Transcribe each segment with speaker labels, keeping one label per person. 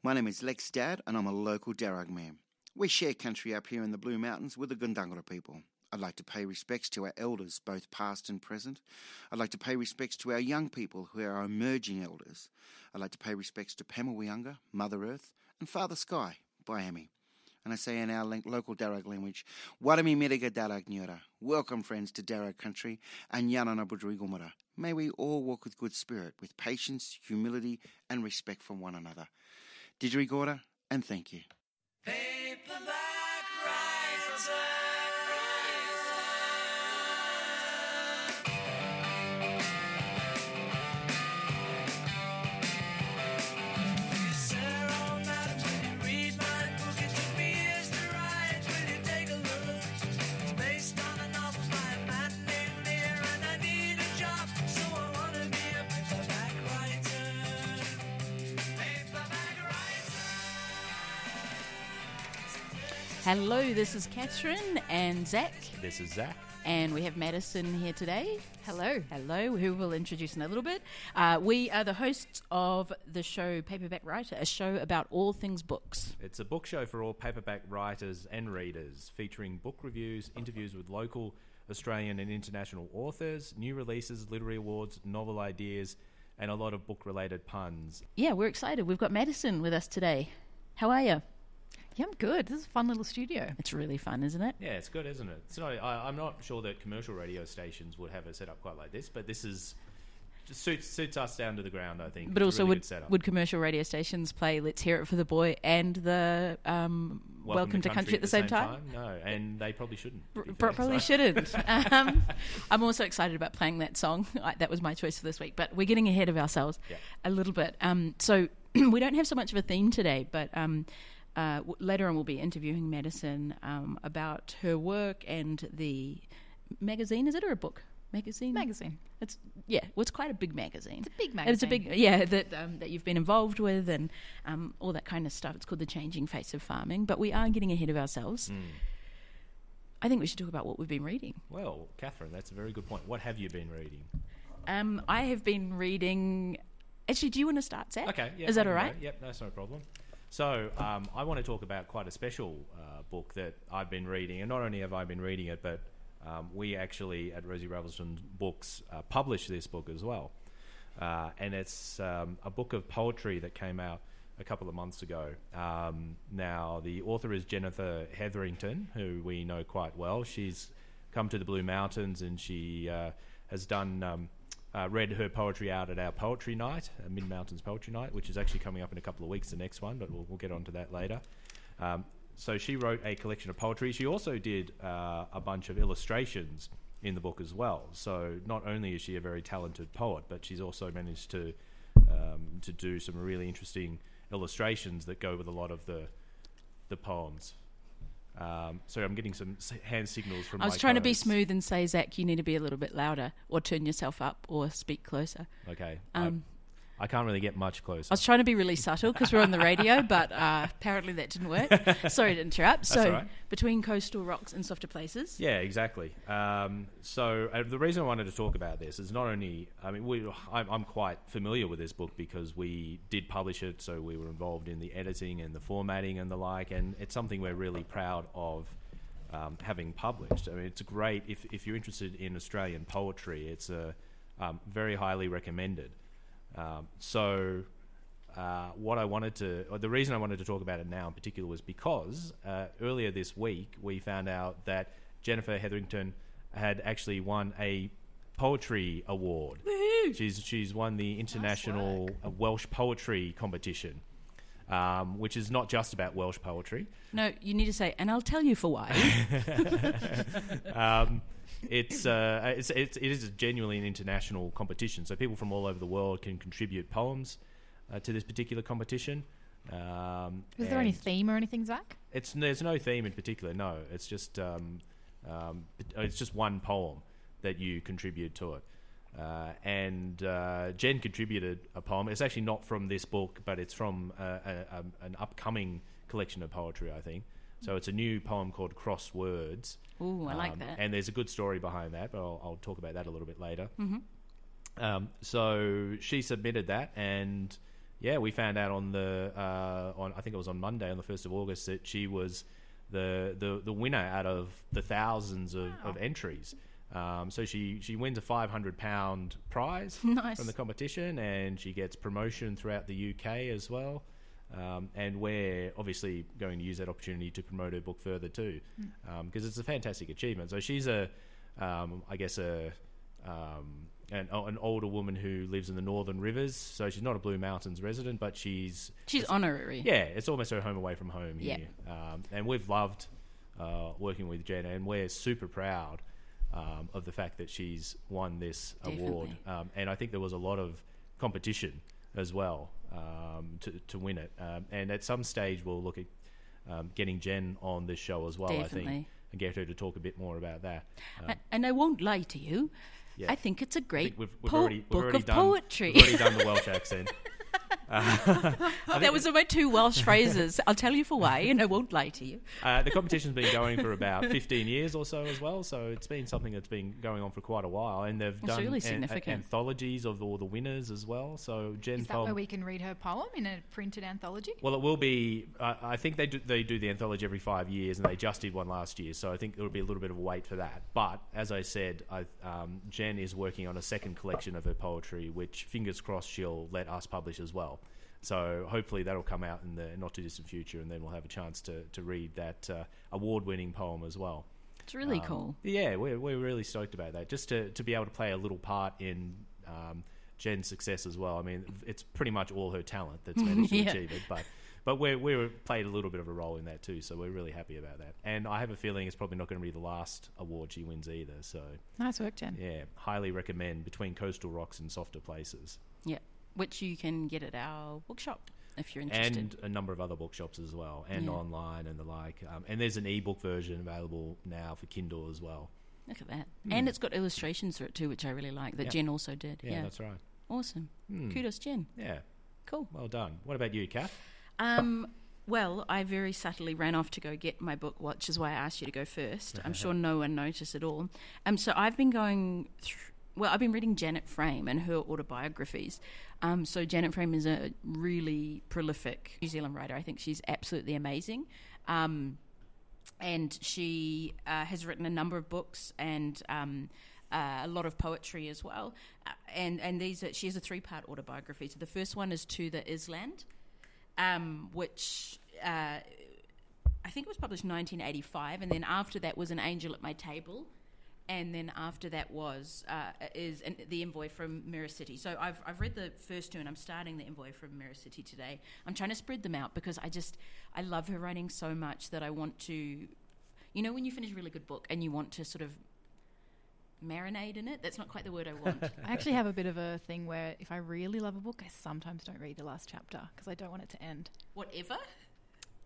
Speaker 1: My name is Lex Dadd, and I'm a local Darug man. We share country up here in the Blue Mountains with the Gundungurra people. I'd like to pay respects to our elders, both past and present. I'd like to pay respects to our young people who are our emerging elders. I'd like to pay respects to Pemawiyanga, Mother Earth, and Father Sky, Biami. And I say in our local Darug language, Warami Miriga Darug Nyura. Welcome, friends, to Darug country and Yanana Budrigumara. May we all walk with good spirit, with patience, humility, and respect for one another. Didgerigora, and thank you.
Speaker 2: Hello, this is Catherine and Zach,
Speaker 3: This is Zach.
Speaker 2: and we have Madison here today.
Speaker 4: Hello.
Speaker 2: Hello, who we'll introduce in a little bit. Uh, we are the hosts of the show Paperback Writer, a show about all things books.
Speaker 3: It's a book show for all paperback writers and readers, featuring book reviews, interviews with local Australian and international authors, new releases, literary awards, novel ideas, and a lot of book related puns.
Speaker 2: Yeah, we're excited. We've got Madison with us today. How are you?
Speaker 4: Yeah, I'm good. This is a fun little studio.
Speaker 2: It's really fun, isn't it?
Speaker 3: Yeah, it's good, isn't it? It's not, I, I'm not sure that commercial radio stations would have it set up quite like this, but this is just suits, suits us down to the ground, I think.
Speaker 2: But
Speaker 3: It's a
Speaker 2: also,
Speaker 3: really
Speaker 2: would
Speaker 3: good setup.
Speaker 2: would commercial radio stations play "Let's Hear It for the Boy" and the um, "Welcome, to Country" at the same, time?
Speaker 3: No, and they probably shouldn't. to fair,
Speaker 2: Probably
Speaker 3: so-
Speaker 2: shouldn't. Um, I'm also excited about playing that song. I, that was my choice for this week, but we're getting ahead of ourselves
Speaker 3: Yeah.
Speaker 2: a little bit. Um, so we don't have so much of a theme today, but um, uh, later on we'll be interviewing Madison um, about her work and the magazine. Is it or a book? Magazine.
Speaker 4: Magazine.
Speaker 2: It's yeah. Well, it's quite a big magazine.
Speaker 4: It's a big
Speaker 2: And It's a
Speaker 4: magazine.
Speaker 2: big yeah that um, that you've been involved with and um, all that kind of stuff. It's called the changing face of farming. But we are getting ahead of ourselves.
Speaker 3: Mm.
Speaker 2: I think we should talk about what we've been reading.
Speaker 3: Well, Catherine, that's a very good point. What have you been reading?
Speaker 2: Um, I have been reading. Actually, do you want to start, Zach?
Speaker 3: Okay, yeah,
Speaker 2: Is that
Speaker 3: I
Speaker 2: all
Speaker 3: can
Speaker 2: right?
Speaker 3: go. Yep, that's no problem. So, um, I want to talk about quite a special uh, book that I've been reading, and not only have I been reading it, but um, we actually at Rosey Ravelston Books uh, published this book as well. Uh, and it's um, a book of poetry that came out a couple of months ago. Um, now, the author is Jennifer Hetherington, who we know quite well. She's come to the Blue Mountains and she uh, has done um, uh, read her poetry out at our poetry night, uh, Mid Mountains Poetry Night, which is actually coming up in a couple of weeks. The next one, but we'll, we'll get onto that later. Um, so she wrote a collection of poetry. She also did uh, a bunch of illustrations in the book as well. So not only is she a very talented poet, but she's also managed to um, to do some really interesting illustrations that go with a lot of the the poems. Um, so I'm getting some hand signals from.
Speaker 2: I was trying to be smooth and say, Zach, you need to be a little bit louder, or turn yourself up, or speak closer.
Speaker 3: Okay.
Speaker 2: Um,
Speaker 3: I, can't really get much closer.
Speaker 2: I was trying to be really subtle because we're on the radio, but uh, apparently that didn't work. Sorry to interrupt. So,
Speaker 3: right.
Speaker 2: between coastal rocks and softer places.
Speaker 3: Yeah, exactly. Um, so uh, the reason I wanted to talk about this is not only, I mean, we, I'm, I'm quite familiar with this book because we did publish it, so we were involved in the editing and the formatting and the like, and it's something we're really proud of um, having published. I mean, it's great if, if you're interested in Australian poetry. It's a um, very highly recommended. Um, so uh, what I wanted to, or the reason I wanted to talk about it now in particular was because uh, earlier this week we found out that Jennifer Hetherington had actually won a poetry award. She's she's won the international uh, Welsh poetry competition, um, which is not just about Welsh poetry.
Speaker 2: No, you need to say, and I'll tell you for why.
Speaker 3: um, it's, uh, it's, it's it is genuinely an international competition, so people from all over the world can contribute poems uh, to this particular competition. Um,
Speaker 4: Is there any theme or anything, Zach?
Speaker 3: It's there's no theme in particular. No, it's just um, um, it's just one poem that you contribute to it. Uh, and uh, Jen contributed a poem. It's actually not from this book, but it's from uh, a, a, an upcoming collection of poetry, I think. So it's a new poem called Crosswords.
Speaker 2: Ooh, I like
Speaker 3: Um,
Speaker 2: that.
Speaker 3: And there's a good story behind that, but I'll, I'll talk about that a little bit later.
Speaker 2: Mhm.
Speaker 3: Um, so she submitted that, and Yeah, we found out on the uh, on I think it was on Monday on the first of August that she was the the, the winner out of the thousands of, of entries. Um, so she, she wins a five hundred pound prize
Speaker 2: Nice.
Speaker 3: from the competition, and she gets promotion throughout the UK as well. Um, and we're obviously going to use that opportunity to promote her book further too, because it's a fantastic achievement. So she's a, um, I guess a, um, an, an older woman who lives in the Northern Rivers. So she's not a Blue Mountains resident, but she's
Speaker 2: She's honorary.
Speaker 3: yeah, it's almost her home away from home here. Um, and we've loved uh, working with Jen, and we're super proud um, of the fact that she's won this award.
Speaker 2: Definitely.
Speaker 3: Um, and I think there was a lot of competition as well um, to, to win it. Um, and at some stage, we'll look at um, getting Jen on this show as well, I think, and get her to talk a bit more about that. Um,
Speaker 2: and I won't lie to you.
Speaker 3: Yeah.
Speaker 2: I think it's a great
Speaker 3: we've, we've
Speaker 2: po-
Speaker 3: already, we've
Speaker 2: book of
Speaker 3: done,
Speaker 2: poetry.
Speaker 3: We've already done the Welsh accent.
Speaker 2: that was about two Welsh phrases. I'll tell you for why, and I won't lie to you.
Speaker 3: Uh, the competition's been going for about 15 years or so as well, so it's been something that's been going on for quite a while. And they've
Speaker 2: That's
Speaker 3: done
Speaker 2: really
Speaker 3: an- a-
Speaker 2: significant.
Speaker 3: anthologies of all the winners as well. So Jen's
Speaker 4: Is that
Speaker 3: poem.
Speaker 4: where we can read her poem in a printed anthology?
Speaker 3: well, it will be. Uh, I think they do, they do the anthology every five years, and they just did one last year. So I think it'll be a little bit of a wait for that. But as I said, I, um, Jen is working on a second collection of her poetry, which fingers crossed she'll let us publish as well. So hopefully that'll come out in the not too distant future, and then we'll have a chance to, to read that uh, award winning poem as well.
Speaker 2: It's really
Speaker 3: Um,
Speaker 2: cool.
Speaker 3: Yeah, we're, we're really stoked about that. Just to, to be able to play a little part in um, Jen's success as well. I mean, it's pretty much all her talent that's managed to
Speaker 2: Yeah.
Speaker 3: achieve it, but but we we played a little bit of a role in that too. So we're really happy about that. And I have a feeling it's probably not going to be the last award she wins either. So
Speaker 4: Nice work, Jen.
Speaker 3: yeah, highly recommend Between Coastal Rocks and Softer Places,
Speaker 2: Yeah, which you can get at our bookshop if you're interested.
Speaker 3: and a number of other bookshops as well, and
Speaker 2: Yeah.
Speaker 3: online and the like. Um, and there's an ebook version available now for Kindle as well.
Speaker 2: Look at that. And it's got illustrations through it too, which I really like, that.
Speaker 3: Yeah.
Speaker 2: Jen also did.
Speaker 3: Yeah,
Speaker 2: Yeah.
Speaker 3: that's right.
Speaker 2: Awesome.
Speaker 3: Hmm.
Speaker 2: Kudos, Jen.
Speaker 3: Yeah,
Speaker 2: Cool.
Speaker 3: well done. What about you, Kath?
Speaker 2: Um, well, I very subtly ran off to go get my book, which is why I asked you to go first. I'm sure no one noticed at all. Um, so I've been going through. Well, I've been reading Janet Frame and her autobiographies. Um, so Janet Frame is a really prolific New Zealand writer. I think she's absolutely amazing. Um, and she uh, has written a number of books and um, uh, a lot of poetry as well. Uh, and and these are, she has a three part autobiography. So the first one is to the Island, um, which uh, I think it was published in 1985, and then after that was an Angel at My Table. And then after that was uh, is an, the envoy from Mirror City. So I've I've read the first two, and I'm starting the envoy from Mirror City today. I'm trying to spread them out because I just I love her writing so much that I want to, you know, when you finish a really good book and you want to sort of marinate in it. That's not quite the word I want.
Speaker 4: I actually have a bit of a thing where if I really love a book, I sometimes don't read the last chapter because I don't want it to end.
Speaker 2: Whatever.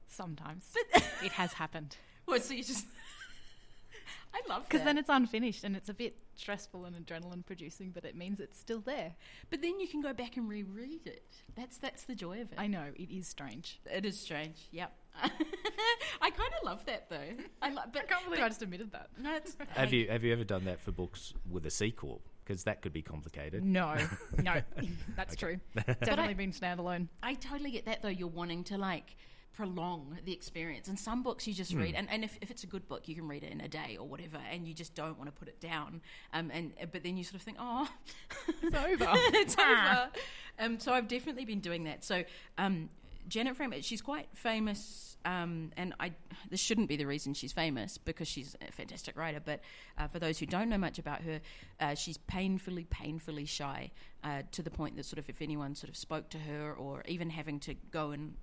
Speaker 4: Sometimes it has happened
Speaker 2: Well, so you just. I love
Speaker 4: because then it's unfinished and it's a bit stressful and adrenaline producing, but it means it's still there.
Speaker 2: But then you can go back and reread it. That's that's the joy of it.
Speaker 4: I know it is strange.
Speaker 2: it is strange. Yep. I kind of love that though. I lo- but
Speaker 4: I can't believe
Speaker 2: but-
Speaker 4: I just admitted that.
Speaker 2: No, it's,
Speaker 3: Have
Speaker 2: I-
Speaker 3: you have you ever done that for books with a sequel? Because that could be complicated.
Speaker 4: No, no, that's
Speaker 3: Okay.
Speaker 4: true. Definitely been standalone.
Speaker 2: I totally get that though. You're wanting to like prolong the experience. And some books you just read, and, and if, if it's a good book, you can read it in a day or whatever, and you just don't want to put it down. Um, and but then you sort of think, oh,
Speaker 4: It's over.
Speaker 2: it's over. Um, so I've definitely been doing that. So um, Janet Frame, she's quite famous, um, and I this shouldn't be the reason she's famous because she's a fantastic writer. But uh, for those who don't know much about her, uh, she's painfully, painfully shy uh, to the point that sort of if anyone sort of spoke to her or even having to go and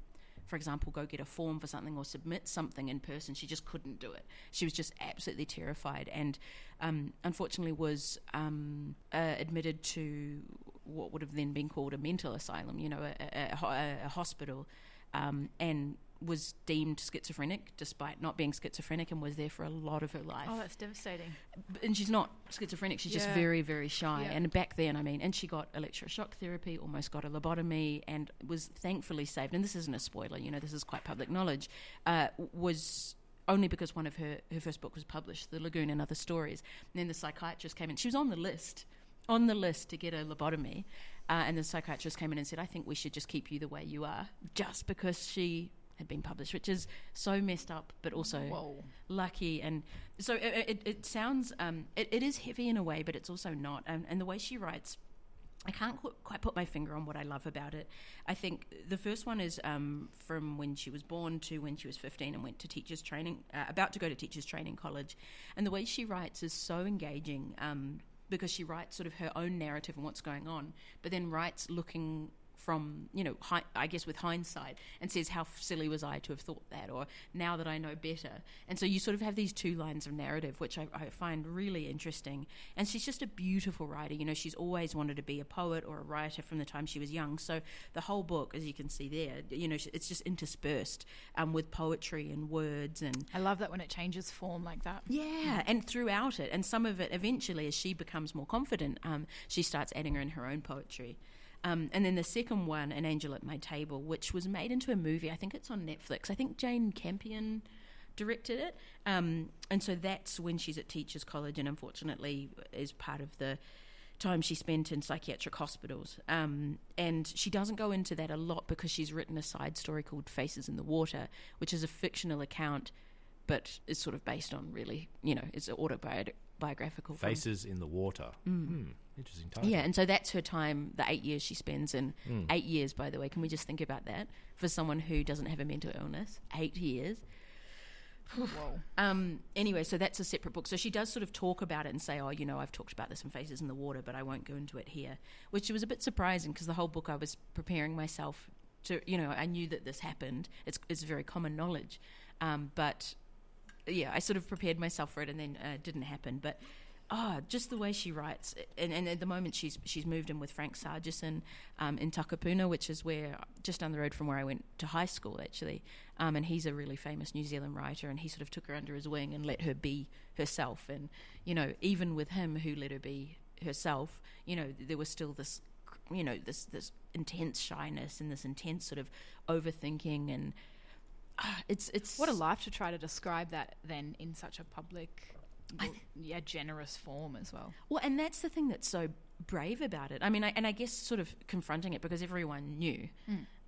Speaker 2: for example, go get a form for something or submit something in person. She just couldn't do it. She was just absolutely terrified, and um, unfortunately was um, uh, admitted to what would have then been called a mental asylum. You know, a, a, a hospital, um, and was deemed schizophrenic despite not being schizophrenic, and was there for a lot of her life
Speaker 4: Oh, that's devastating.
Speaker 2: and she's not schizophrenic. She's just very, very shy.
Speaker 4: Yeah.
Speaker 2: And back then, I mean, and she got electroshock therapy, almost got a lobotomy, and was thankfully saved. And this isn't a spoiler, you know, this is quite public knowledge. Uh, was only because one of her her first book was published, The Lagoon and Other Stories. And then the psychiatrist came in. She was on the list, on the list to get a lobotomy. Uh, and the psychiatrist came in and said, I think we should just keep you the way you are, just because she had been published, which is so messed up, but also
Speaker 4: Whoa.
Speaker 2: lucky. And so it, it, it sounds, um, it, it is heavy in a way, but it's also not. Um, and the way she writes, I can't qu- quite put my finger on what I love about it. I think the first one is um, from when she was born to when she was 15 and went to teachers training, uh, about to go to teachers training college. And the way she writes is so engaging um, because she writes sort of her own narrative and what's going on, but then writes looking from you know hi- I guess with hindsight and says how silly was I to have thought that or now that I know better. And so you sort of have these two lines of narrative which I, I find really interesting. And she's just a beautiful writer. You know she's always wanted to be a poet or a writer from the time she was young. So the whole book as you can see there you know it's just interspersed um, with poetry and words and
Speaker 4: I love that when it changes form like that.
Speaker 2: yeah, and throughout it, and some of it eventually, as she becomes more confident, um, she starts adding her in her own poetry. Um, and then the second one, An Angel at My Table, which was made into a movie. I think it's on Netflix. I think Jane Campion directed it. Um, and so that's when she's at Teachers College, and unfortunately is part of the time she spent in psychiatric hospitals. Um, and she doesn't go into that a lot because she's written a side story called Faces in the Water, which is a fictional account, but is sort of based on really, you know, it's autobiographical. From-
Speaker 3: Faces in the Water. Mm. Interesting title.
Speaker 2: yeah, and so that's her time, the eight years she spends in.
Speaker 3: Hmm.
Speaker 2: Eight years, by the way. Can we just think about that? For someone who doesn't have a mental illness, eight years.
Speaker 4: Whoa.
Speaker 2: Um, anyway, so that's a separate book. So she does sort of talk about it and say, oh, you know, I've talked about this in Faces in the Water, but I won't go into it here, which was a bit surprising because the whole book I was preparing myself to, you know, I knew that this happened. It's, it's very common knowledge. Um, but yeah, I sort of prepared myself for it and then uh, it didn't happen. But ah, just the way she writes, and, and at the moment she's she's moved in with Frank Sargeson um, in Takapuna, which is where just down the road from where I went to high school actually. Um, and he's a really famous New Zealand writer, and he sort of took her under his wing and let her be herself. And you know, even with him who let her be herself, you know, there was still this, you know, this this intense shyness and this intense sort of overthinking and. Ah, It's it's
Speaker 4: What a life to try to describe that then in such a public, well, yeah, generous form as well.
Speaker 2: Well, and that's the thing that's so brave about it. I mean, I, and I guess sort of confronting it because everyone knew,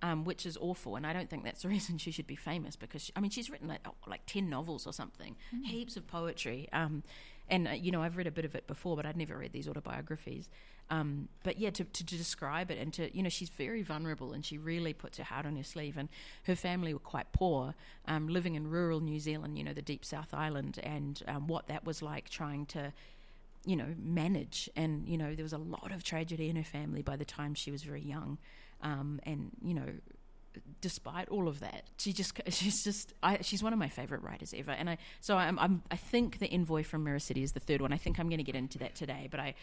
Speaker 2: um, which is awful. And I don't think that's the reason she should be famous because, she, I mean, she's written like, oh, like 10 novels or something, heaps of poetry. Um, and, uh, you know, I've read a bit of it before, but I'd never read these autobiographies. Um, but yeah, to, to, to describe it and to, you know, she's very vulnerable and she really puts her heart on her sleeve. And her family were quite poor, um, living in rural New Zealand, you know, the deep South Island, and um, what that was like trying to you know, manage. And, you know, there was a lot of tragedy in her family by the time she was very young. Um, and, you know, despite all of that, she just, she's just, I, she's one of my favorite writers ever. And I, so I'm, I'm, I think The Envoy from Mirror City is the third one. I think I'm going to get into that today. But I,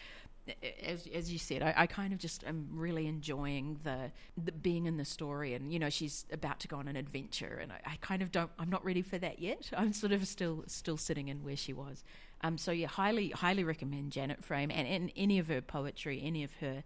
Speaker 2: as, as you said, I, I kind of just am really enjoying the, the being in the story. And, you know, she's about to go on an adventure. And I, I kind of don't, I'm not ready for that yet. I'm sort of still, still sitting in where she was. Um, so yeah, highly highly recommend Janet Frame and, and any of her poetry, any of her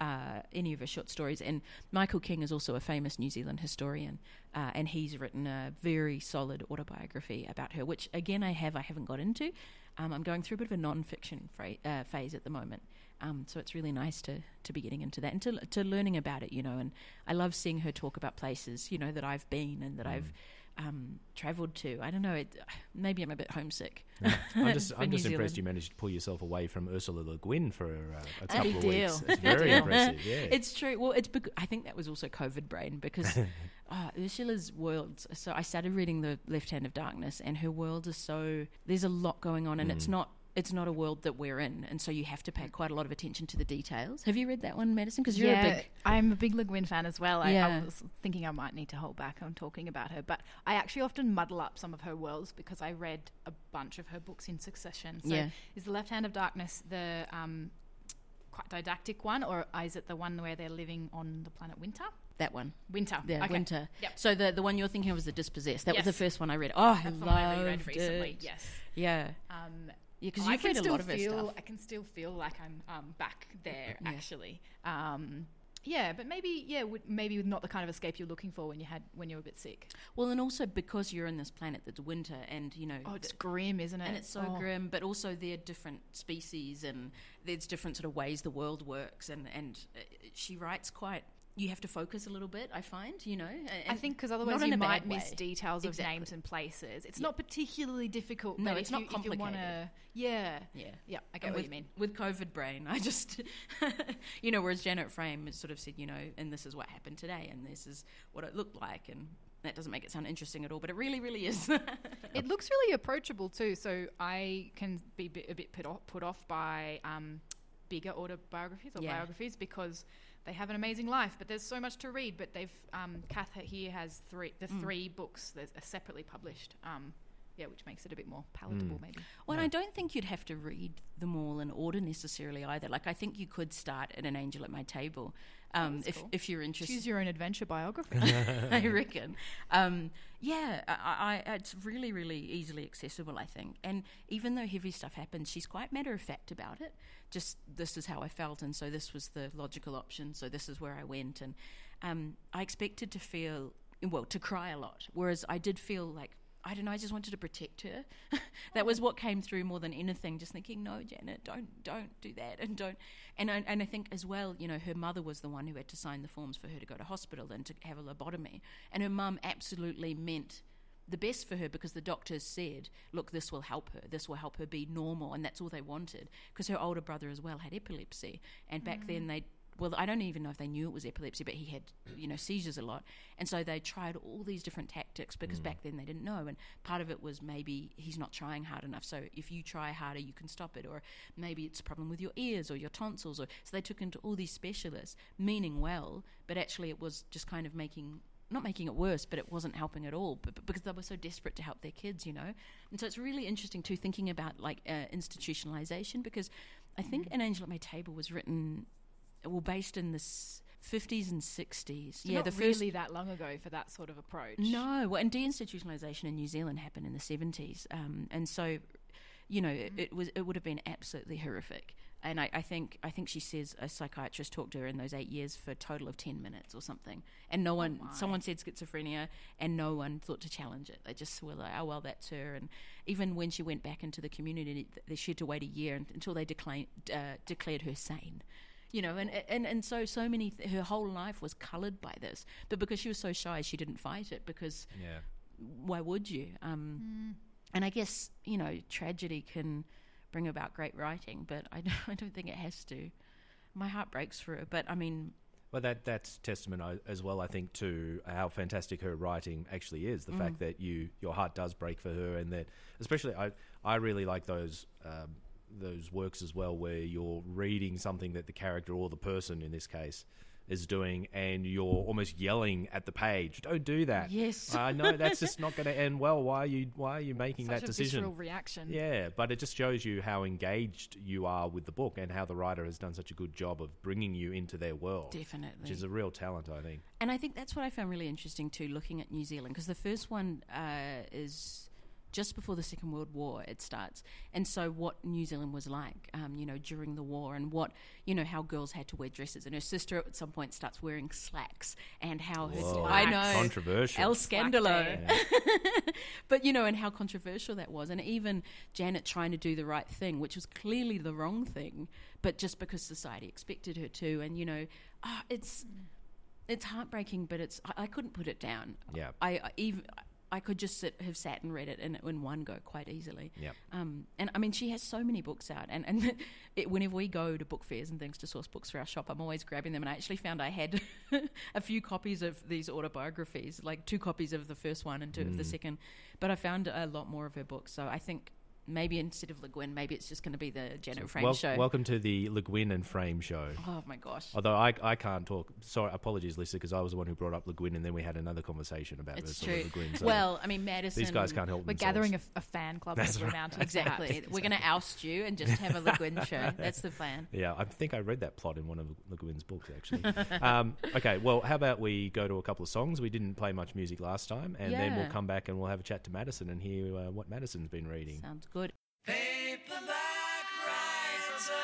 Speaker 2: uh, any of her short stories. And Michael King is also a famous New Zealand historian, uh, and he's written a very solid autobiography about her, which again I have I haven't got into. Um, I'm going through a bit of a non-fiction fra- uh, phase at the moment. Um, so it's really nice to, to be getting into that and to, to learning about it, you know. And I love seeing her talk about places, you know, that I've been and that I've um, travelled to. I don't know. It, maybe I'm a bit homesick.
Speaker 3: I'm just, I'm just impressed you managed to pull yourself away from Ursula Le Guin for uh, a couple of weeks. It's very impressive. Yeah.
Speaker 2: It's true. Well, it's bec- I think that was also COVID brain because uh, Ursula's world. So I started reading the Left Hand of Darkness, and her world is so. There's a lot going on, and it's not. It's not a world that we're in, and so you have to pay quite a lot of attention to the details. Have you read that one, Madison? Because you're
Speaker 4: yeah,
Speaker 2: a big.
Speaker 4: I'm a big Le Guin fan as well. I,
Speaker 2: Yeah.
Speaker 4: I was thinking I might need to hold back on talking about her, but I actually often muddle up some of her worlds because I read a bunch of her books in succession. So
Speaker 2: Yeah.
Speaker 4: is the Left Hand of Darkness the um, quite didactic one, or is it the one where they're living on the planet Winter?
Speaker 2: That one,
Speaker 4: Winter.
Speaker 2: yeah,
Speaker 4: Okay.
Speaker 2: Winter.
Speaker 4: Yep.
Speaker 2: So the the one you're thinking of is the Dispossessed. That was the first one I read. Oh, I
Speaker 4: That's
Speaker 2: loved
Speaker 4: the one I reread
Speaker 2: it.
Speaker 4: recently. Yes.
Speaker 2: Yeah,
Speaker 4: Um,
Speaker 2: yeah, because you've
Speaker 4: can
Speaker 2: read a
Speaker 4: still
Speaker 2: lot of her
Speaker 4: feel,
Speaker 2: stuff.
Speaker 4: I can still feel like I'm um, back there,
Speaker 2: Yeah.
Speaker 4: actually. Um, Yeah, but maybe yeah, would, maybe not the kind of escape you're looking for when you had when you were a bit sick.
Speaker 2: Well, and also because you're in this planet that's winter, and you know,
Speaker 4: Oh, it's
Speaker 2: th-
Speaker 4: grim, isn't it?
Speaker 2: and it's so
Speaker 4: Oh.
Speaker 2: grim. But also, there are different species, and there's different sort of ways the world works. And and uh, she writes quite. You have to focus a little bit. I find, you know.
Speaker 4: I think because otherwise you might miss details of
Speaker 2: Exactly.
Speaker 4: names and places. It's
Speaker 2: Yeah.
Speaker 4: not particularly difficult.
Speaker 2: No,
Speaker 4: but
Speaker 2: it's not
Speaker 4: you, If you want to,
Speaker 2: complicated.
Speaker 4: yeah,
Speaker 2: Yeah.
Speaker 4: yeah, I get
Speaker 2: And
Speaker 4: what
Speaker 2: with,
Speaker 4: you mean.
Speaker 2: With COVID brain, I just, you know, whereas Janet Frame sort of said, you know, and this is what happened today, and this is what it looked like, and that doesn't make it sound interesting at all, but it really, really is.
Speaker 4: It looks really approachable too. So I can be a bit, a bit put off, put off by um, bigger autobiographies or
Speaker 2: Yeah.
Speaker 4: biographies because they have an amazing life, but there's so much to read. But they've um, Kath here has three the
Speaker 2: Mm.
Speaker 4: three books that are separately published. Um, yeah, which makes it a bit more palatable,
Speaker 3: Mm.
Speaker 4: maybe.
Speaker 2: Well, and I don't think you'd have to read them all in order necessarily either. Like, I think you could start at an angel at my table, um, if
Speaker 4: cool.
Speaker 2: if you're interested.
Speaker 4: Choose your own adventure biography.
Speaker 2: I reckon. Um, yeah, I, I, it's really, really easily accessible, I think. And even though heavy stuff happens, she's quite matter of fact about it. Just this is how I felt, and so this was the logical option. So this is where I went, and um, I expected to feel well to cry a lot, whereas I did feel like. I don't know. I just wanted to protect her. that was what came through more than anything. Just thinking, no, Janet, don't, don't do that, and don't. And I, and I think as well, you know, her mother was the one who had to sign the forms for her to go to hospital and to have a lobotomy, and her mum absolutely meant the best for her because the doctors said, look, this will help her. This will help her be normal, and that's all they wanted because her older brother as well had epilepsy, and back then mm. they. Well, I don't even know if they knew it was epilepsy, but he had, you know, seizures a lot, and so they tried all these different tactics because mm. back then they didn't know, and part of it was maybe he's not trying hard enough. So if you try harder, you can stop it, or maybe it's a problem with your ears or your tonsils, or so they took into all these specialists, meaning well, but actually it was just kind of making not making it worse, but it wasn't helping at all. But, but because they were so desperate to help their kids, you know. And so it's really interesting too, thinking about like uh, institutionalization, because I think An Angel at My Table was written, well, based in the s- 50s and 60s.
Speaker 4: So
Speaker 2: yeah, the first.
Speaker 4: really that long ago for that sort of approach.
Speaker 2: No, well, and deinstitutionalization in New Zealand happened in the 70s, um, and so, you know, it, it was it would have been absolutely horrific. And I, I think I think she says a psychiatrist talked to her in those eight years for a total of ten minutes or something, and no one,
Speaker 4: my.
Speaker 2: someone said schizophrenia, and no one thought to challenge it. They just were like, oh well, that's her. And even when she went back into the community, she had to wait a year until they declared uh, declared her sane you know and and and so so many th- her whole life was colored by this but because she was so shy she didn't fight it because
Speaker 3: Yeah.
Speaker 2: why would you um and i guess you know tragedy can bring about great writing but i don't, I don't think it has to my heart breaks for it but i mean
Speaker 3: Well, that that's testament as well, I think, to how fantastic her writing actually is. The fact that you your heart does break for her, and that especially I I really like those um, those works as well, where you're reading something that the character or the person in this case is doing, and you're almost yelling at the page, "Don't do that!"
Speaker 2: Yes.
Speaker 3: I know that's just not going to end well. Why are you Why are you making
Speaker 4: Such
Speaker 3: that
Speaker 4: a
Speaker 3: decision?
Speaker 4: reaction.
Speaker 3: Yeah, but it just shows you how engaged you are with the book and how the writer has done such a good job of bringing you into their world.
Speaker 2: Definitely.
Speaker 3: Which is a real talent, I think.
Speaker 2: And I think that's what I found really interesting too, looking at New Zealand, because the first one uh, is just before the Second World War. It starts, and so what New Zealand was like, um, you know, during the war, and what you know how girls had to wear dresses, and her sister at some point starts wearing slacks, and how her
Speaker 3: Whoa.
Speaker 2: I know
Speaker 3: Controversial.
Speaker 2: El Scandalo,
Speaker 4: day.
Speaker 2: but you know, and how controversial that was, and even Janet trying to do the right thing, which was clearly the wrong thing, but just because society expected her to, and you know, ah, it's it's heartbreaking, but it's I, I couldn't put it down.
Speaker 3: Yeah.
Speaker 2: I, I even I could just sit, have sat and read it in, in one go quite easily.
Speaker 3: Yep.
Speaker 2: Um, and I mean, she has so many books out, and and it, whenever we go to book fairs and things to source books for our shop, I'm always grabbing them. And I actually found I had a few copies of these autobiographies, like two copies of the first one and two of the
Speaker 3: Mm.
Speaker 2: second. But I found a lot more of her books, so I think maybe instead of Le Guin, maybe it's just going to be the Janet Frame
Speaker 3: Wel-
Speaker 2: show.
Speaker 3: Welcome to the Le Guin and Frame show.
Speaker 2: oh my gosh.
Speaker 3: Although I, I can't talk. Sorry, apologies, Lisa, because I was the one who brought up Le Guin, and then we had another conversation about
Speaker 2: It's true.
Speaker 3: Le Guin. So
Speaker 2: well, I mean, Madison.
Speaker 3: these guys can't help
Speaker 4: We're
Speaker 3: themselves.
Speaker 4: gathering a, a fan club
Speaker 3: That's right.
Speaker 4: Mountains.
Speaker 2: Exactly. We're going to oust you and just have a Le Guin show. That's the plan.
Speaker 3: Yeah, I think I read that plot in one of Le Guin's books, actually. um, okay, well, how about we go to a couple of songs? We didn't play much music last time, and then we'll come back and we'll have a chat to Madison and hear uh, what Madison's been reading.
Speaker 2: Sounds good.
Speaker 5: Paperback writer.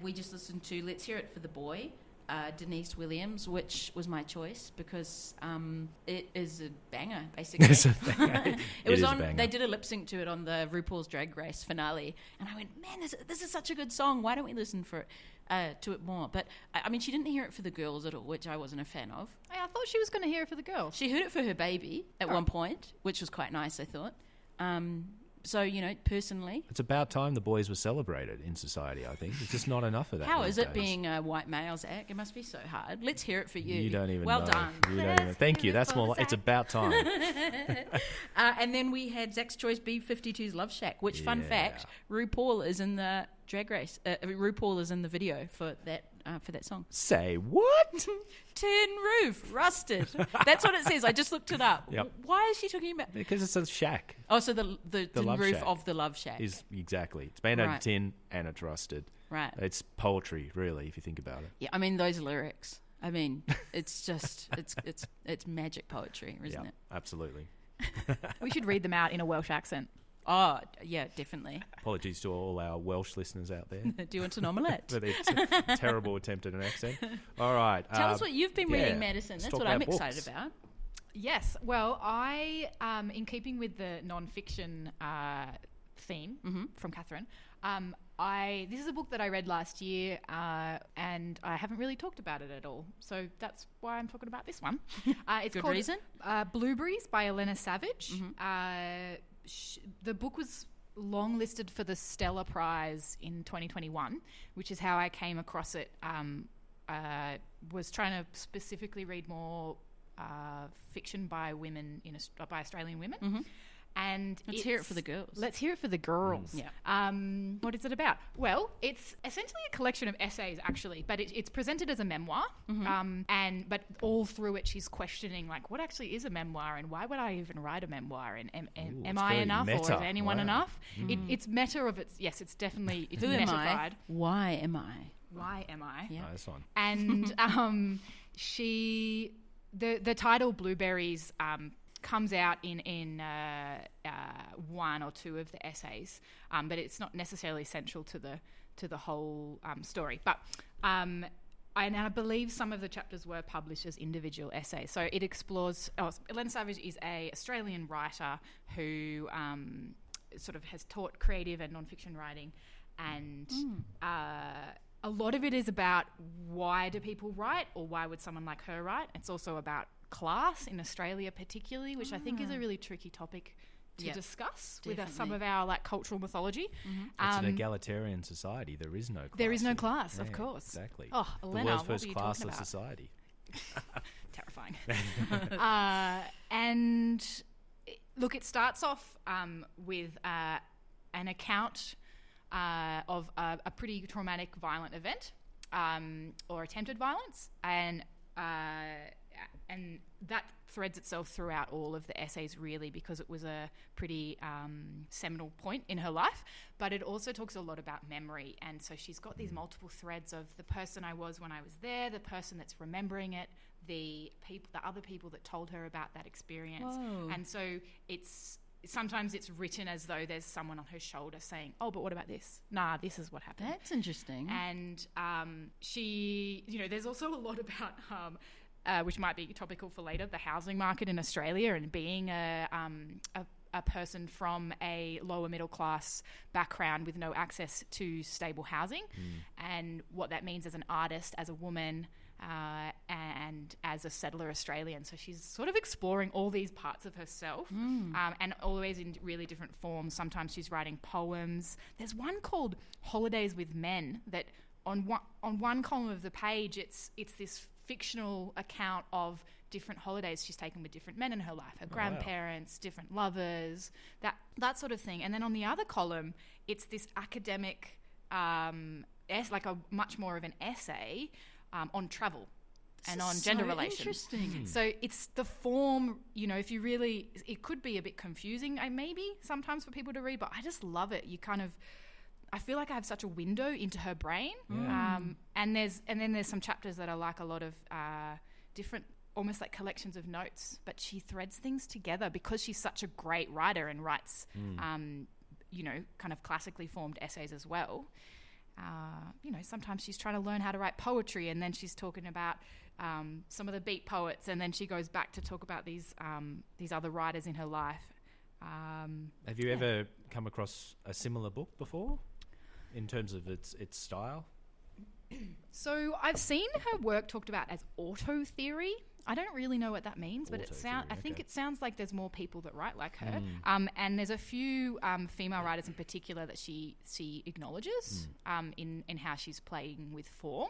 Speaker 2: We just listened to Let's Hear It for the Boy, uh, Deniece Williams, which was my choice because um, it is a banger, basically.
Speaker 3: It's a banger.
Speaker 2: it,
Speaker 3: It
Speaker 2: was
Speaker 3: is a
Speaker 2: on.
Speaker 3: banger.
Speaker 2: They did a lip sync to it on the RuPaul's Drag Race finale, and I went, "Man, this, this is such a good song. Why don't we listen for it, uh, to it more?" But I, I mean, she didn't hear it for the girls at all, which I wasn't a fan of.
Speaker 4: Hey, I thought she was going to hear it for the girls.
Speaker 2: She heard it for her baby at
Speaker 4: Oh.
Speaker 2: one point, which was quite nice. I thought. Um, so you know, personally,
Speaker 3: It's about time the boys were celebrated in society. I think it's just not enough of that.
Speaker 2: How is it
Speaker 3: days.
Speaker 2: being a white male's act? It must be so hard. Let's hear it for you.
Speaker 3: You don't even
Speaker 2: well
Speaker 3: know.
Speaker 2: done.
Speaker 3: You don't even. Thank you. That's more. Like, it's about time.
Speaker 2: Uh, and then we had Zach's Choice B52's Love Shack, which, fun fact, RuPaul is in the drag race. Uh, RuPaul is in the video for that uh, for that song.
Speaker 3: Say what?
Speaker 2: Tin roof, rusted. That's what it says. I just looked it up.
Speaker 3: Yep.
Speaker 2: Why is she talking about?
Speaker 3: Because it's a shack.
Speaker 2: Oh, so the the,
Speaker 3: The
Speaker 2: tin roof
Speaker 3: Shack
Speaker 2: of the Love Shack.
Speaker 3: Is exactly. It's made out
Speaker 2: Right.
Speaker 3: of tin and it's rusted.
Speaker 2: right.
Speaker 3: It's poetry, really, if you think about it.
Speaker 2: Yeah, I mean those lyrics. I mean, it's just it's it's it's magic poetry, isn't
Speaker 3: yeah,
Speaker 2: it?
Speaker 3: absolutely.
Speaker 4: we should read them out in a Welsh accent.
Speaker 2: Oh, yeah, definitely.
Speaker 3: Apologies to all our Welsh listeners out there
Speaker 2: Do you want an omelette?
Speaker 3: for their t- terrible attempt at an accent. All right.
Speaker 2: Tell
Speaker 3: uh,
Speaker 2: us what you've been
Speaker 3: yeah,
Speaker 2: reading, Madison. That's what I'm
Speaker 3: about
Speaker 2: excited about.
Speaker 4: Yes. Well, I, um, in keeping with the non-fiction uh, theme from Catherine, um, I this is a book that I read last year, uh, and I haven't really talked about it at all. So that's why I'm talking about this one. Uh, it's
Speaker 2: Good
Speaker 4: called
Speaker 2: reason.
Speaker 4: Uh, Blueberries by Ellena Savage. Uh, the book was long listed for the Stella Prize in 2021, which is how I came across it. Um, uh, was trying to specifically read more uh, fiction by women in by Australian women. And
Speaker 2: Let's hear it for the girls.
Speaker 4: Let's hear it for the girls.
Speaker 2: Yeah.
Speaker 4: Um, what is it about? Well, it's essentially a collection of essays, actually, but it, it's presented as a memoir. Um, and but all through it, she's questioning like, what actually is a memoir, and why would I even write a memoir? And am, am,
Speaker 3: Ooh,
Speaker 4: am I
Speaker 3: very
Speaker 4: enough, or is anyone
Speaker 3: Wow.
Speaker 4: enough? It, it's meta of its. Yes, it's definitely it's
Speaker 2: Who am. I? Why am I?
Speaker 4: Why am I?
Speaker 2: Yeah.
Speaker 3: Nice one.
Speaker 4: and um, she the the title blueberries um, comes out in in uh, uh, one or two of the essays, um, but it's not necessarily central to the to the whole um, story. But um, and I believe some of the chapters were published as individual essays. So it explores. Oh, Ellen Savage is a Australian writer who um, sort of has taught creative and nonfiction writing, and uh, a lot of it is about why do people write, or why would someone like her write. It's also about class in Australia, particularly, which I think is a really tricky topic to
Speaker 2: Yeah,
Speaker 4: discuss with uh, some of our like cultural mythology.
Speaker 3: It's an
Speaker 4: Um,
Speaker 3: egalitarian society. There is no class.
Speaker 4: there is no
Speaker 3: here.
Speaker 4: class, of course.
Speaker 3: Exactly.
Speaker 4: Oh,
Speaker 3: the world's first
Speaker 4: were you
Speaker 3: classless society.
Speaker 4: terrifying. uh, and look, it starts off um, with uh, an account uh, of a, a pretty traumatic, violent event um, or attempted violence, and uh, and that threads itself throughout all of the essays, really, because it was a pretty um, seminal point in her life. But it also talks a lot about memory, and so she's got these multiple threads of the person I was when I was there, the person that's remembering it, the people, the other people that told her about that experience,
Speaker 2: Whoa.
Speaker 4: and so it's. Sometimes it's written as though there's someone on her shoulder saying, "Oh, but what about this? Nah, this is what happened."
Speaker 2: That's interesting.
Speaker 4: and um, she, you know, there's also a lot about, um, uh, which might be topical for later, the housing market in Australia and being a, um, a, a person from a lower middle class background with no access to stable housing, and what that means as an artist, as a woman. Uh, and as a settler Australian, so she's sort of exploring all these parts of herself, um, and always in really different forms. Sometimes she's writing poems. There's one called "Holidays with Men" that on one on one column of the page, it's it's this fictional account of different holidays she's taken with different men in her life, her grandparents, different lovers, that that sort of thing. And then on the other column, it's this academic, um, es- like a much more of an essay um, on travel and on gender
Speaker 2: so
Speaker 4: relations.
Speaker 2: Interesting.
Speaker 4: So it's the form, you know, if you really, it could be a bit confusing, uh, maybe sometimes for people to read, but I just love it. You kind of, I feel like I have such a window into her brain. Um, and there's, and then there's some chapters that are like a lot of uh, different, almost like collections of notes, but she threads things together because she's such a great writer and writes, um, you know, kind of classically formed essays as well. uh, you know, sometimes she's trying to learn how to write poetry, and then she's talking about um, some of the beat poets, and then she goes back to talk about these um, these other writers in her life. Um,
Speaker 3: Have you ever come across a similar book before, in terms of its its style?
Speaker 4: so I've seen her work talked about as auto theory. I don't really know what that means, but it
Speaker 3: Auto
Speaker 4: sound, I think
Speaker 3: okay.
Speaker 4: it sounds like there's more people that write like her.
Speaker 3: Hmm.
Speaker 4: Um, and there's a few um, female writers in particular that she she acknowledges
Speaker 3: Hmm.
Speaker 4: um, in in how she's playing with form,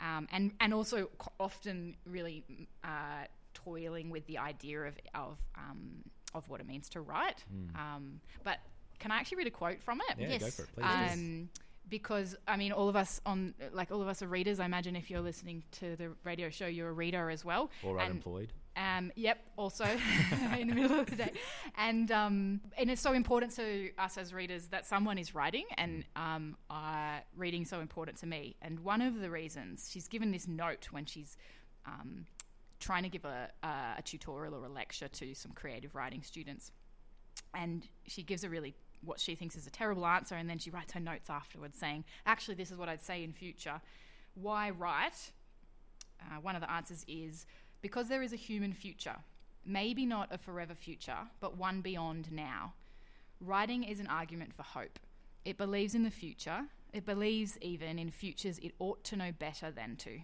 Speaker 4: um, and and also often really mm, uh, toiling with the idea of of um, of what it means to write. Um, but can I actually read a quote from it?
Speaker 3: Yeah,
Speaker 2: Yes.
Speaker 3: go for it, please.
Speaker 4: Um, because I mean, all of us on like all of us are readers. I imagine if you're listening to the radio show, you're a reader as well.
Speaker 3: or
Speaker 4: And-
Speaker 3: unemployed.
Speaker 4: um, yep, also in the middle of the day, and um, and it's so important to us as readers that someone is writing, and um, uh, reading so important to me. And one of the reasons she's given this note when she's um, trying to give a, a, a tutorial or a lecture to some creative writing students, and she gives a really what she thinks is a terrible answer, and then she writes her notes afterwards saying, "Actually, this is what I'd say in future. Why write?" Uh, one of the answers is because there is a human future, maybe not a forever future, but one beyond now. Writing is an argument for hope. It believes in the future. It believes even in futures it ought to know better than to.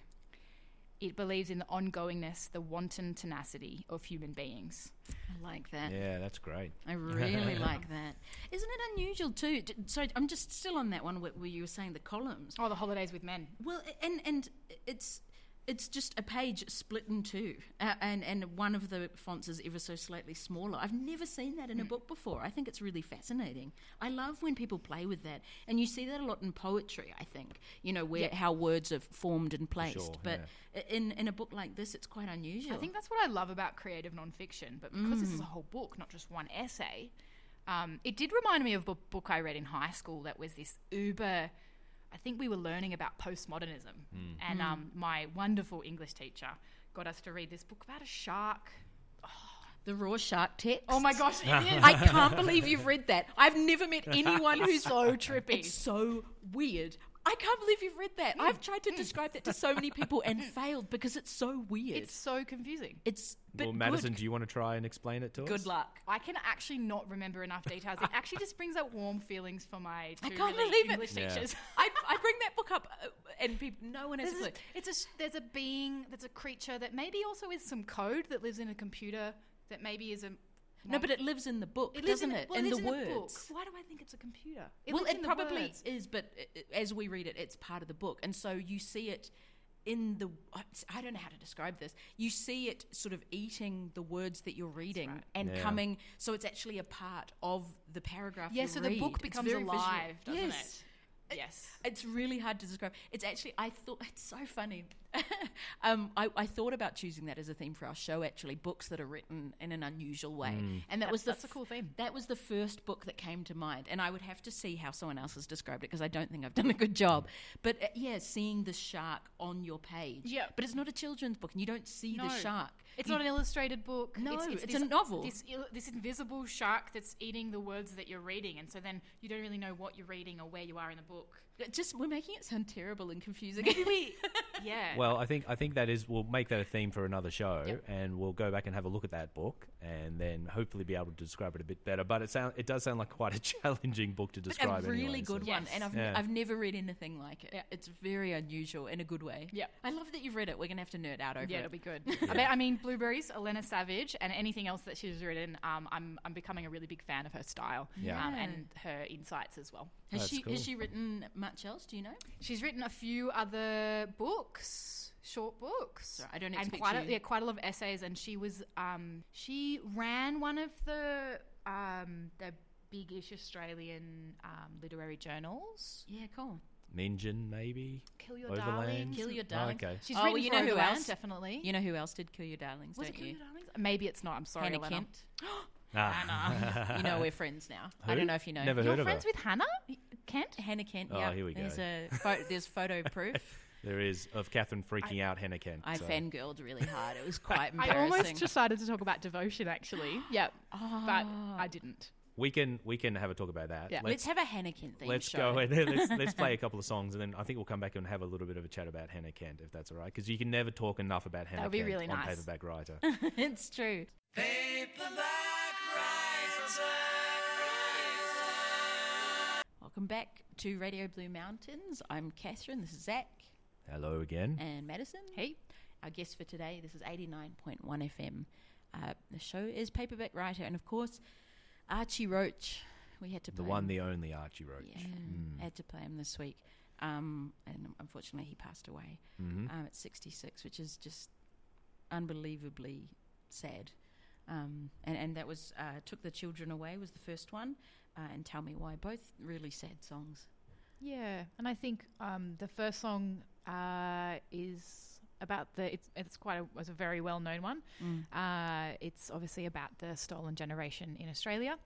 Speaker 4: It believes in the ongoingness, the wanton tenacity of human beings.
Speaker 2: I like that.
Speaker 3: Yeah, that's great.
Speaker 2: I really like that. Isn't it unusual too? So I'm just still on that one where, where you were saying the columns.
Speaker 4: Oh, the holidays with men.
Speaker 2: Well, and and it's it's just a page split in two, uh, and and one of the fonts is ever so slightly smaller. I've never seen that in a book before. I think it's really fascinating. I love when people play with that, and you see that a lot in poetry. I think you know where
Speaker 4: Yeah.
Speaker 2: how words are formed and placed,
Speaker 3: Sure,
Speaker 2: but i in in a book like this, it's quite unusual.
Speaker 4: I think that's what I love about creative nonfiction. But because this is a whole book, not just one essay, um, it did remind me of a book I read in high school that was this uber. I think we were learning about postmodernism, and um, my wonderful English teacher got us to read this book about a shark.
Speaker 2: the raw shark text.
Speaker 4: Oh my gosh, it is.
Speaker 2: I can't believe you've read that. I've never met anyone who's
Speaker 4: so trippy.
Speaker 2: It's so weird. I can't believe you've read that. I've tried to describe that to so many people and failed because it's so weird.
Speaker 4: It's so confusing.
Speaker 2: It's but
Speaker 3: well, Madison,
Speaker 2: good.
Speaker 3: do you want to try and explain it to us?
Speaker 2: Good luck.
Speaker 4: I can actually not remember enough details. It actually just brings up warm feelings for my
Speaker 2: I can't
Speaker 4: really
Speaker 2: believe it.
Speaker 4: English
Speaker 3: Yeah.
Speaker 4: teachers.
Speaker 2: I, I bring that book up uh, and people, no one has a clue.
Speaker 4: it's a there's a being that's a creature that maybe also is some code that lives in a computer that maybe is a
Speaker 2: No, but it lives in the book,
Speaker 4: it
Speaker 2: doesn't
Speaker 4: in,
Speaker 2: it?
Speaker 4: Well,
Speaker 2: in
Speaker 4: it
Speaker 2: the
Speaker 4: lives
Speaker 2: words.
Speaker 4: in a book. Why do I think it's a computer?
Speaker 2: well, it probably
Speaker 4: words.
Speaker 2: is, but uh, as we read it, it's part of the book, and so you see it in the. I don't know how to describe this. You see it sort of eating the words that you're reading
Speaker 4: right.
Speaker 2: and
Speaker 3: Yeah.
Speaker 2: coming. So it's actually a part of the paragraph.
Speaker 4: Yeah,
Speaker 2: you
Speaker 4: so the book becomes
Speaker 2: very visual.
Speaker 4: alive, doesn't
Speaker 2: yes.
Speaker 4: it? Yes.
Speaker 2: It's really hard to describe. It's actually, I thought, it's so funny. um, I, I thought about choosing that as a theme for our show, actually, books that are written in an unusual way. And that
Speaker 4: That-
Speaker 2: was the
Speaker 4: that's a cool theme.
Speaker 2: That was the first book that came to mind. And I would have to see how someone else has described it because I don't think I've done a good job. But uh, yeah, seeing the shark on your page.
Speaker 4: Yeah.
Speaker 2: But it's not a children's book and you don't see
Speaker 4: No.
Speaker 2: the shark.
Speaker 4: It's
Speaker 2: You-
Speaker 4: not an illustrated book.
Speaker 2: No,
Speaker 4: it's,
Speaker 2: it's
Speaker 4: this-
Speaker 2: a novel.
Speaker 4: This, il- this invisible shark that's eating the words that you're reading, and so then you don't really know what you're reading or where you are in the book.
Speaker 2: It just, we're making it sound terrible and confusing.
Speaker 4: Yeah.
Speaker 3: Well, I think I think that is we'll make that a theme for another show,
Speaker 4: Yep.
Speaker 3: and we'll go back and have a look at that book, and then hopefully be able to describe it a bit better. But it sound it does sound like quite a challenging book to
Speaker 2: But
Speaker 3: describe.
Speaker 2: a really
Speaker 3: anyway,
Speaker 2: good
Speaker 3: so-
Speaker 2: one,
Speaker 4: Yes.
Speaker 2: and I've,
Speaker 3: Yeah.
Speaker 2: I've never read anything like it.
Speaker 4: Yeah.
Speaker 2: It's very unusual in a good way.
Speaker 4: Yeah.
Speaker 2: I love that you've read it. We're gonna have to nerd out over
Speaker 4: yeah,
Speaker 2: it.
Speaker 4: it'll be good. I, mean, I mean, Blueberries, Ellena Savage, and anything else that she's written. Um, I'm I'm becoming a really big fan of her style.
Speaker 3: Yeah.
Speaker 4: Um, and her insights as well.
Speaker 2: has
Speaker 3: That's
Speaker 2: she
Speaker 3: cool.
Speaker 2: has she written much else? Do you know?
Speaker 4: She's written a few other books, short books.
Speaker 2: Sorry, I don't
Speaker 4: and
Speaker 2: expect
Speaker 4: quite
Speaker 2: you-
Speaker 4: a, yeah, quite a lot of essays. And she was um, she ran one of the um, the big-ish Australian um, literary journals.
Speaker 2: Yeah, cool.
Speaker 3: Meanjin, maybe.
Speaker 4: Kill Your
Speaker 3: Overland?
Speaker 4: Darlings.
Speaker 2: Kill Your
Speaker 3: Oh, okay.
Speaker 4: She's
Speaker 2: Oh, well, you
Speaker 4: for
Speaker 2: know who
Speaker 4: Overland,
Speaker 2: else?
Speaker 4: Definitely.
Speaker 2: You know who else did Kill Your Darlings?
Speaker 4: was it
Speaker 2: don't
Speaker 4: Kill
Speaker 2: you?
Speaker 4: Your Darlings? Maybe it's not. I'm sorry,
Speaker 2: Hannah
Speaker 4: Elena.
Speaker 2: Kent.
Speaker 3: Ah.
Speaker 2: you know we're friends now. I don't know if you know.
Speaker 3: Never
Speaker 4: You're
Speaker 3: heard of her.
Speaker 4: friends with Hannah Kent?
Speaker 2: Hannah Kent.
Speaker 3: Oh,
Speaker 2: yeah.
Speaker 3: here we go.
Speaker 2: There's a pho- there's photo proof.
Speaker 3: There is of Catherine freaking out Hannah Kent.
Speaker 2: I
Speaker 3: so-
Speaker 2: fangirled really hard. It was quite
Speaker 4: I
Speaker 2: embarrassing.
Speaker 4: almost decided to talk about devotion, actually. yeah, but
Speaker 2: Ah.
Speaker 4: I didn't.
Speaker 3: we can we can have a talk about that.
Speaker 4: Yeah.
Speaker 2: Let's, have a Hannah Kent theme
Speaker 3: Let's
Speaker 2: show.
Speaker 3: go and let's, let's play a couple of songs, and then I think we'll come back and have a little bit of a chat about Hannah Kent, if that's all right, because you can never talk enough about Hannah
Speaker 4: would be really
Speaker 3: on
Speaker 4: nice.
Speaker 3: Paperback Writer.
Speaker 2: it's true. Welcome back to Radio Blue Mountains. I'm Catherine. This is Zach
Speaker 3: Hello again.
Speaker 2: and Madison.
Speaker 4: Hey.
Speaker 2: Our guest for today, this is 89.1 FM. Uh, the show is Paperback Writer, and of course, Archie Roach. We had to play The
Speaker 3: one,
Speaker 2: him.
Speaker 3: the only Archie Roach.
Speaker 2: Yeah, had to play him this week. Um, and unfortunately, he passed away
Speaker 3: hmm
Speaker 2: um, at 66, which is just unbelievably sad. Um, and, and that was uh, Took the Children Away was the first one, uh, and Tell Me Why, both really sad songs.
Speaker 4: Yeah, and I think um, the first song uh, is about the. It's it's quite a was a very well known one. Uh, it's obviously about the stolen generation in Australia,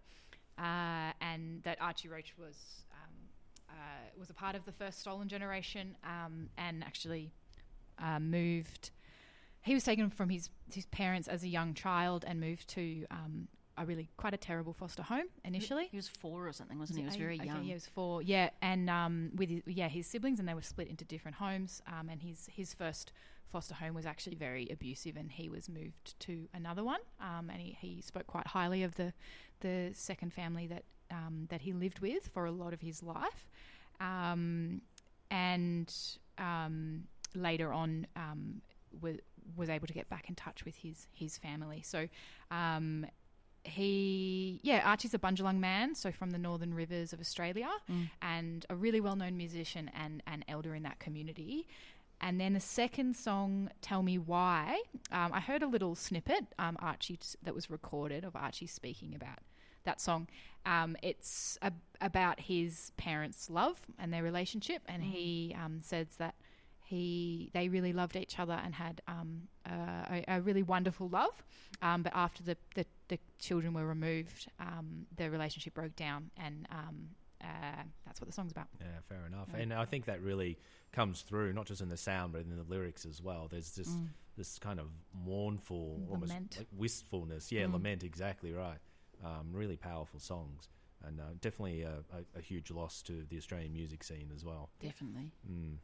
Speaker 4: uh, and that Archie Roach was um, uh, was a part of the first stolen generation, um, and actually uh, moved. He was taken from his his parents as a young child and moved to um, a really quite a terrible foster home initially.
Speaker 2: He was four or something, wasn't he? He was very
Speaker 4: Okay,
Speaker 2: young.
Speaker 4: he was four. Yeah, and um, with his, yeah his siblings, and they were split into different homes. Um, and his his first foster home was actually very abusive, and he was moved to another one. Um, and he, he spoke quite highly of the the second family that um, that he lived with for a lot of his life. Um, and um, later on, um, was was able to get back in touch with his his family. So um, he, yeah, Archie's a Bundjalung man, so from the Northern Rivers of Australia, and a really well known musician and an elder in that community. And then the second song, Tell Me Why, um, I heard a little snippet, um, Archie, that was recorded of Archie speaking about that song. Um, it's a, about his parents' love and their relationship, and he um, says that he they really loved each other and had um, a, a really wonderful love. Um, but after the, the, the children were removed, um, the relationship broke down, and um, uh, that's what the song's about.
Speaker 3: Yeah, fair enough. And I think that really comes through, not just in the sound, but in the lyrics as well. There's this this kind of mournful, almost
Speaker 4: Lament.
Speaker 3: like wistfulness. Yeah, lament, exactly right. Um, really powerful songs, and uh, definitely a, a, a huge loss to the Australian music scene as well.
Speaker 2: Definitely.
Speaker 3: Mm.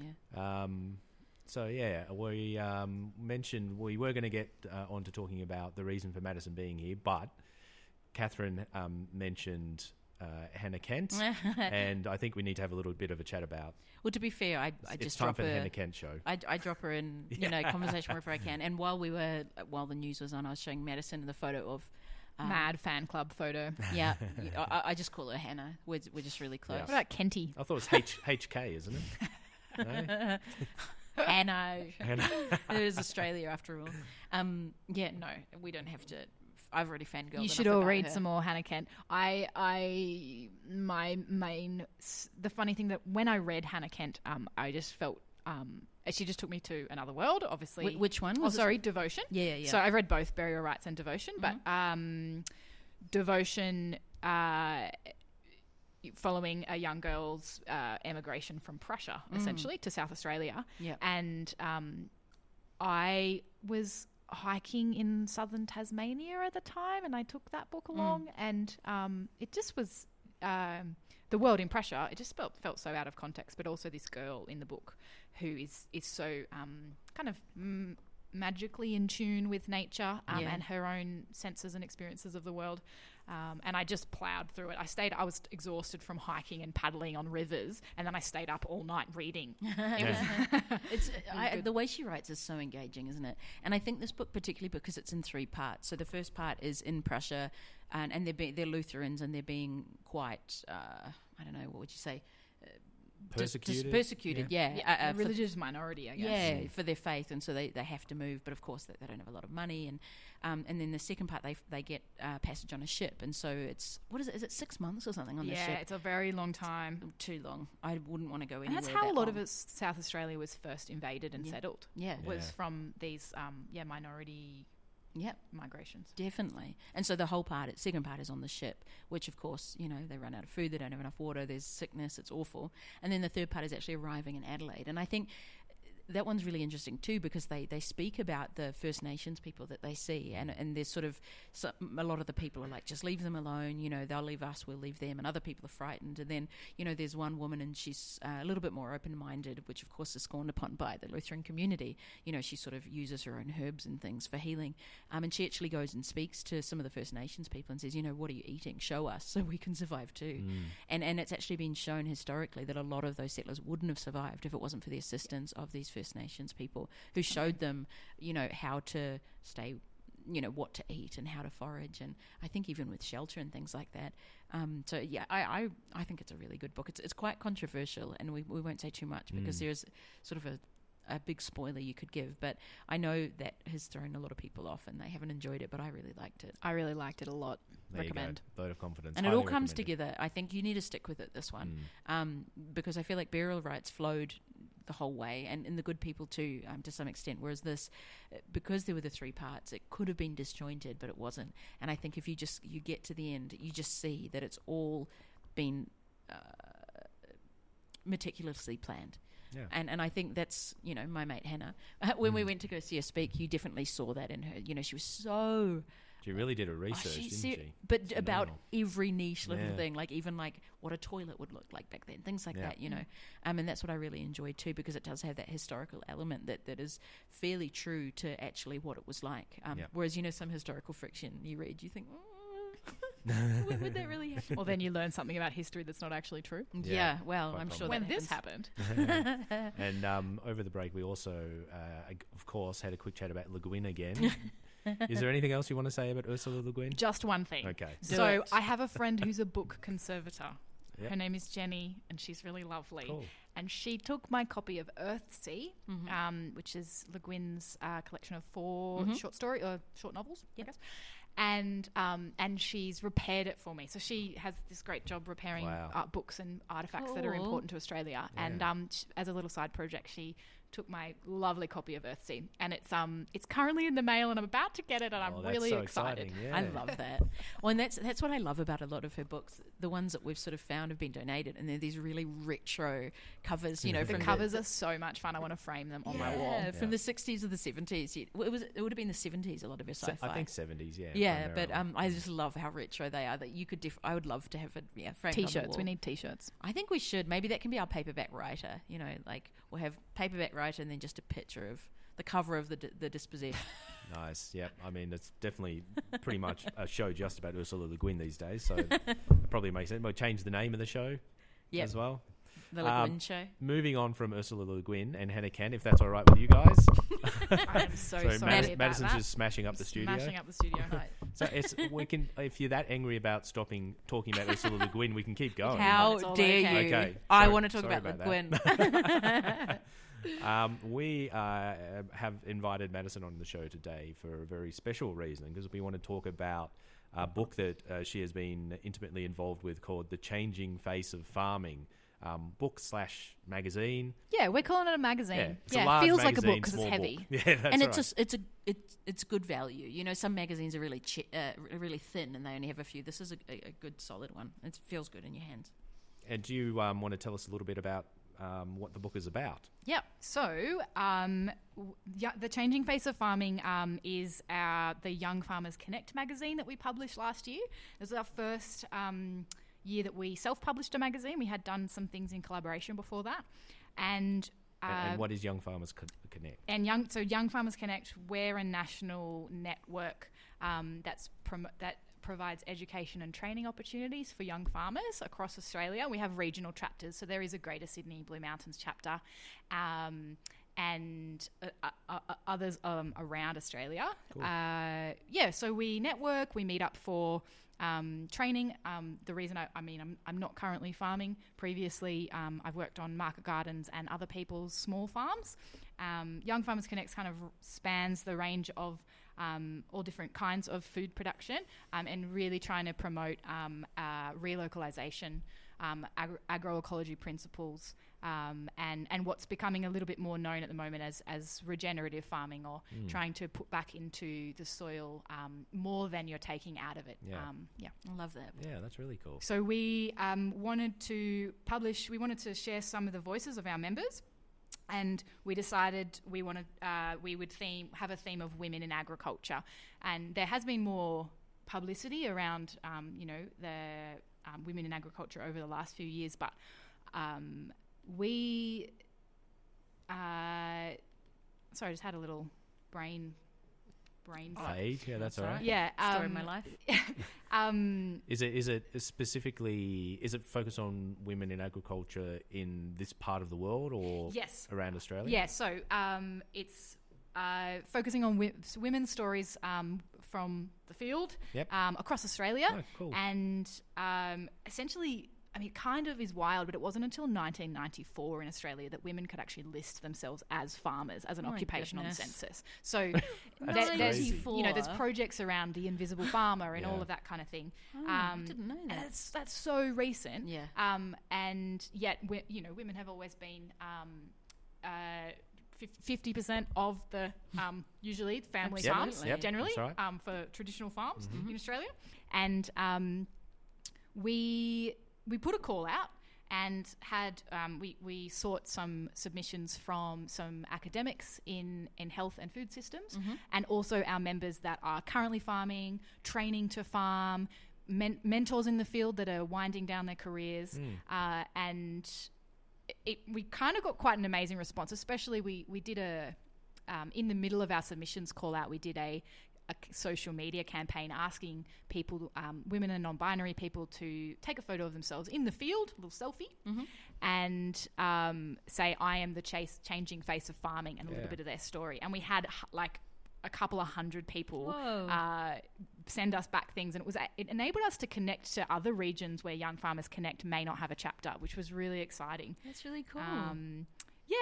Speaker 2: Yeah.
Speaker 3: Um, so yeah, we um, mentioned we were going to get uh, on to talking about the reason for Madison being here, but Catherine um, mentioned uh, Hannah Kent, and I think we need to have a little bit of a chat about.
Speaker 2: Well, to be fair, I, I just
Speaker 3: time
Speaker 2: drop
Speaker 3: for the
Speaker 2: a,
Speaker 3: Hannah Kent show.
Speaker 2: I, I drop her in, you know, conversation wherever I can. And while we were, while the news was on, I was showing Madison the photo of. Um,
Speaker 4: Mad fan club photo.
Speaker 2: Yeah, I, I just call her Hannah. We're, we're just really close.
Speaker 4: What about Kenty?
Speaker 3: I thought it was H- HK, isn't it? No?
Speaker 2: Hannah.
Speaker 3: Hannah.
Speaker 2: it is Australia after all. Um, yeah, no, we don't have to. I've already fangirled.
Speaker 4: You should all
Speaker 2: about
Speaker 4: read
Speaker 2: her.
Speaker 4: some more Hannah Kent. I, I, my main, the funny thing that when I read Hannah Kent, um, I just felt, um, she just took me to another world. Obviously,
Speaker 2: Wh- which one
Speaker 4: Oh,
Speaker 2: was it?
Speaker 4: sorry, Devotion.
Speaker 2: Yeah, yeah, yeah.
Speaker 4: So I've read both Burial Rites and Devotion, but um, Devotion, uh, following a young girl's uh, emigration from Prussia, essentially to South Australia,
Speaker 2: Yep.
Speaker 4: and um, I was hiking in southern Tasmania at the time, and I took that book along, and um, it just was um, the world in Prussia, It just felt felt so out of context, but also this girl in the book who is is so um, kind of. Mm, magically in tune with nature um,
Speaker 2: Yeah.
Speaker 4: and her own senses and experiences of the world um, and I just plowed through it. I stayed. I was exhausted from hiking and paddling on rivers, and then I stayed up all night reading. It was,
Speaker 2: It's I, the way she writes is so engaging, isn't it? And I think this book, particularly because it's in three parts. So the first part is in Prussia, and, and they're be, they're Lutherans, and they're being quite uh, I don't know what would you say Dis- dis-
Speaker 3: Persecuted.
Speaker 2: persecuted, yeah,
Speaker 4: yeah,
Speaker 2: uh, uh,
Speaker 4: a religious minority, I guess.
Speaker 2: yeah, for their faith, and so they, they have to move. But of course, they, they don't have a lot of money, and um, and then the second part, they they get uh, passage on a ship, and so it's what is it? Is it six months or something on the ship?
Speaker 4: Yeah, it's a very long time.
Speaker 2: Too long. I wouldn't want to go
Speaker 4: And that's how a
Speaker 2: that
Speaker 4: lot of
Speaker 2: long.
Speaker 4: us, South Australia was first invaded and
Speaker 2: Yeah.
Speaker 4: settled.
Speaker 2: Yeah.
Speaker 4: Was
Speaker 3: Yeah.
Speaker 4: from these, um, yeah, minority
Speaker 2: Yep.
Speaker 4: migrations.
Speaker 2: Definitely. And so the whole part, second part is on the ship, which of course, you know, they run out of food, they don't have enough water, there's sickness, it's awful. And then the third part is actually arriving in Adelaide. And I think that one's really interesting too because they, they speak about the First Nations people that they see, and and there's sort of some, a lot of the people are like, just leave them alone. You know, they'll leave us, we'll leave them, and other people are frightened. And then you know, there's one woman, and she's uh, a little bit more open minded, which of course is scorned upon by the Lutheran community. You know, she sort of uses her own herbs and things for healing, um, and she actually goes and speaks to some of the First Nations people and says, you know, what are you eating? Show us so we can survive too. And and it's actually been shown historically that a lot of those settlers wouldn't have survived if it wasn't for the assistance of these First Nations people who showed them, you know, how to stay, you know, what to eat and how to forage, and I think even with shelter and things like that. Um, so yeah, I, I I think it's a really good book. It's it's quite controversial, and we we won't say too much because there's sort of a a big spoiler you could give, but I know that has thrown a lot of people off and they haven't enjoyed it, but I really liked it.
Speaker 4: I really liked it a lot.
Speaker 3: There
Speaker 4: Recommend.
Speaker 3: you go. Vote of confidence.
Speaker 2: And it all comes together. I think you need to stick with it this one,
Speaker 3: Mm.
Speaker 2: um, because I feel like burial rites flowed the whole way, and in the good people too, um, to some extent. Whereas this, uh, because there were the three parts, it could have been disjointed, but it wasn't. And I think if you just you get to the end, you just see that it's all been uh, meticulously planned.
Speaker 3: Yeah.
Speaker 2: And and I think that's you know my mate Hannah. when
Speaker 3: Mm.
Speaker 2: we went to go see her speak, you definitely saw that in her. You know, she was so
Speaker 3: She really did a
Speaker 2: Oh,
Speaker 3: research,
Speaker 2: she
Speaker 3: didn't
Speaker 2: ser-
Speaker 3: she?
Speaker 2: But
Speaker 3: It's
Speaker 2: about
Speaker 3: phenomenal.
Speaker 2: every niche little
Speaker 3: Yeah.
Speaker 2: thing, like even like what a toilet would look like back then, things like
Speaker 3: Yeah.
Speaker 2: that, you know. Um, and that's what I really enjoyed too, because it does have that historical element that, that is fairly true to actually what it was like. Um,
Speaker 3: Yeah.
Speaker 2: Whereas you know some historical fiction you read, you think, mm, when would that really happen?
Speaker 4: Or then you learn something about history that's not actually true.
Speaker 2: Yeah,
Speaker 3: Yeah,
Speaker 2: well, I'm sure
Speaker 4: when
Speaker 2: that
Speaker 4: this happened.
Speaker 3: and um, over the break, we also, uh, of course, had a quick chat about Le Guin again. Is there anything else you want to say about Ursula Le Guin?
Speaker 4: Just one thing.
Speaker 3: Okay.
Speaker 2: Do
Speaker 4: so
Speaker 2: it.
Speaker 4: I have a friend who's a book conservator.
Speaker 3: Yep.
Speaker 4: Her name is Jenny, and she's really lovely.
Speaker 3: Cool.
Speaker 4: And she took my copy of Earthsea,
Speaker 2: Mm-hmm.
Speaker 4: um, which is Le Guin's uh, collection of 4 short story or short novels, I guess. And um, and she's repaired it for me. So she has this great job repairing
Speaker 3: Wow.
Speaker 4: uh, books and artifacts that are important to Australia. And um, sh- as a little side project, she took my lovely copy of Earthsea, and it's um it's currently in the mail, and I'm about to get it, and
Speaker 3: Oh,
Speaker 4: I'm
Speaker 3: that's
Speaker 4: really
Speaker 3: so
Speaker 4: excited.
Speaker 3: exciting, Yeah.
Speaker 2: I love that. Well, and that's that's what I love about a lot of her books. The ones that we've sort of found have been donated, and they're these really retro covers. You know,
Speaker 4: The
Speaker 2: from
Speaker 4: covers are so much fun. I want to frame them on my wall.
Speaker 2: Yeah, from
Speaker 3: Yeah.
Speaker 2: the '60s or the '70s. It, it was. It would have been the '70s. A lot of her
Speaker 3: Se-
Speaker 2: sci-fi.
Speaker 3: I think 70s, yeah.
Speaker 2: yeah, but um, I just love how retro they are. That you could. Diff- I would love to have it. Yeah, framed on the
Speaker 4: T-shirts. We need T-shirts.
Speaker 2: I think we should. Maybe that can be our paperback writer. You know, like we'll have paperback writer and then just a picture of the cover of the di- the dispossessed.
Speaker 3: Nice. Yeah. I mean, it's definitely pretty much a show just about Ursula Le Guin these days. So probably makes sense. We'll change the name of the show
Speaker 2: Yep.
Speaker 3: as well.
Speaker 2: the Le
Speaker 3: Um,
Speaker 2: Guin show.
Speaker 3: Moving on from Ursula Le Guin and Hannah Kent, if that's all right with you guys.
Speaker 4: I am so
Speaker 3: So
Speaker 4: sorry
Speaker 3: Madis-
Speaker 4: about
Speaker 3: Madison's
Speaker 4: that.
Speaker 3: just smashing up the studio.
Speaker 4: Smashing up the studio.
Speaker 3: So it's we can if you're that angry about stopping talking about Ursula Le Guin, we can keep going.
Speaker 2: How dare
Speaker 4: okay.
Speaker 2: you?
Speaker 3: Okay,
Speaker 2: I want to talk about,
Speaker 3: about
Speaker 2: Le. Guin.
Speaker 3: Um, we uh, have invited Madison on the show today for a very special reason because we want to talk about a book that uh, she has been intimately involved with called "The Changing Face of Farming." Um, book slash magazine.
Speaker 4: Yeah, we're calling it a magazine.
Speaker 3: Yeah, it's
Speaker 4: Yeah,
Speaker 3: a
Speaker 4: it
Speaker 3: large
Speaker 4: feels like a book because it's heavy.
Speaker 3: book. Yeah, that's
Speaker 2: and
Speaker 3: right.
Speaker 2: it's just it's a it's it's good value. You know, some magazines are really chi- uh, really thin and they only have a few. This is a, a, a good solid one. It feels good in your hands.
Speaker 3: and do you um, want to tell us a little bit about um, what the book is about?
Speaker 4: Yep. So, um, w- yeah, the changing face of farming um, is our the Young Farmers Connect magazine that we published last year. It was our first um, year that we self-published a magazine. We had done some things in collaboration before that, and. Uh,
Speaker 3: And, and what is Young Farmers Connect?
Speaker 4: and young so young farmers connect we're a national network um, that's prom- that provides education and training opportunities for young farmers across australia we have regional chapters so there is a greater sydney blue mountains chapter um, and uh, uh, uh, others um, around australia uh, yeah so we network we meet up for um, training. Um, the reason I, I mean, I'm, I'm not currently farming. Previously, um, I've worked on market gardens and other people's small farms. Um, Young Farmers Connects kind of spans the range of um, all different kinds of food production um, and really trying to promote um, uh, relocalization, um, agro- agroecology principles, um, and and what's becoming a little bit more known at the moment as as regenerative farming or trying to put back into the soil um, more than you're taking out of it.
Speaker 3: Yeah.
Speaker 4: Um, yeah.
Speaker 2: I love that.
Speaker 3: Yeah, that's really cool.
Speaker 4: So we um, wanted to publish. We wanted to share some of the voices of our members. And we decided we wanted uh, we would theme have a theme of women in agriculture, and there has been more publicity around um, you know the um, women in agriculture over the last few years, but um, we uh, sorry, I just had a little brain brain. fart.
Speaker 3: Fade. Yeah, that's, all right.
Speaker 4: Yeah,
Speaker 2: Story of
Speaker 4: um,
Speaker 2: my life.
Speaker 4: Um,
Speaker 3: Is it is it specifically is it focused on women in agriculture in this part of the world or
Speaker 4: yes,
Speaker 3: around Australia?
Speaker 4: Yeah, so um, it's uh, focusing on wi- women's stories um, from the field
Speaker 3: Yep.
Speaker 4: um, across Australia.
Speaker 3: Oh, cool.
Speaker 4: And um, essentially, I mean, it kind of is wild, but it wasn't until 1994 in Australia that women could actually list themselves as farmers, as an
Speaker 2: Oh my
Speaker 4: occupation on the census. So there- there's, you know, there's projects around the invisible farmer and all of that kind of thing.
Speaker 2: Oh, I
Speaker 4: Um,
Speaker 2: didn't know that.
Speaker 4: that's that's so recent.
Speaker 2: Yeah.
Speaker 4: Um, and yet, we, you know, women have always been um, uh, fifty percent of the um, usually family
Speaker 2: Yep,
Speaker 4: farms
Speaker 2: yep,
Speaker 4: generally
Speaker 3: right.
Speaker 4: um, for traditional farms
Speaker 2: Mm-hmm.
Speaker 4: in Australia, and um, we we put a call out and had um, we we sought some submissions from some academics in in health and food systems, and also our members that are currently farming, training to farm, men- mentors in the field that are winding down their careers, uh, and it, we kind of got quite an amazing response. Especially we we did a um, in the middle of our submissions call out, we did a, a c- social media campaign asking people, um, women and non-binary people, to take a photo of themselves in the field, a little selfie, and um, say, "I am the chase, changing face of farming," and a
Speaker 3: Yeah.
Speaker 4: little bit of their story. And we had like a couple of hundred people uh, send us back things, and it was it enabled us to connect to other regions where Young Farmers Connect may not have a chapter, which was really exciting.
Speaker 2: That's really cool.
Speaker 4: Um,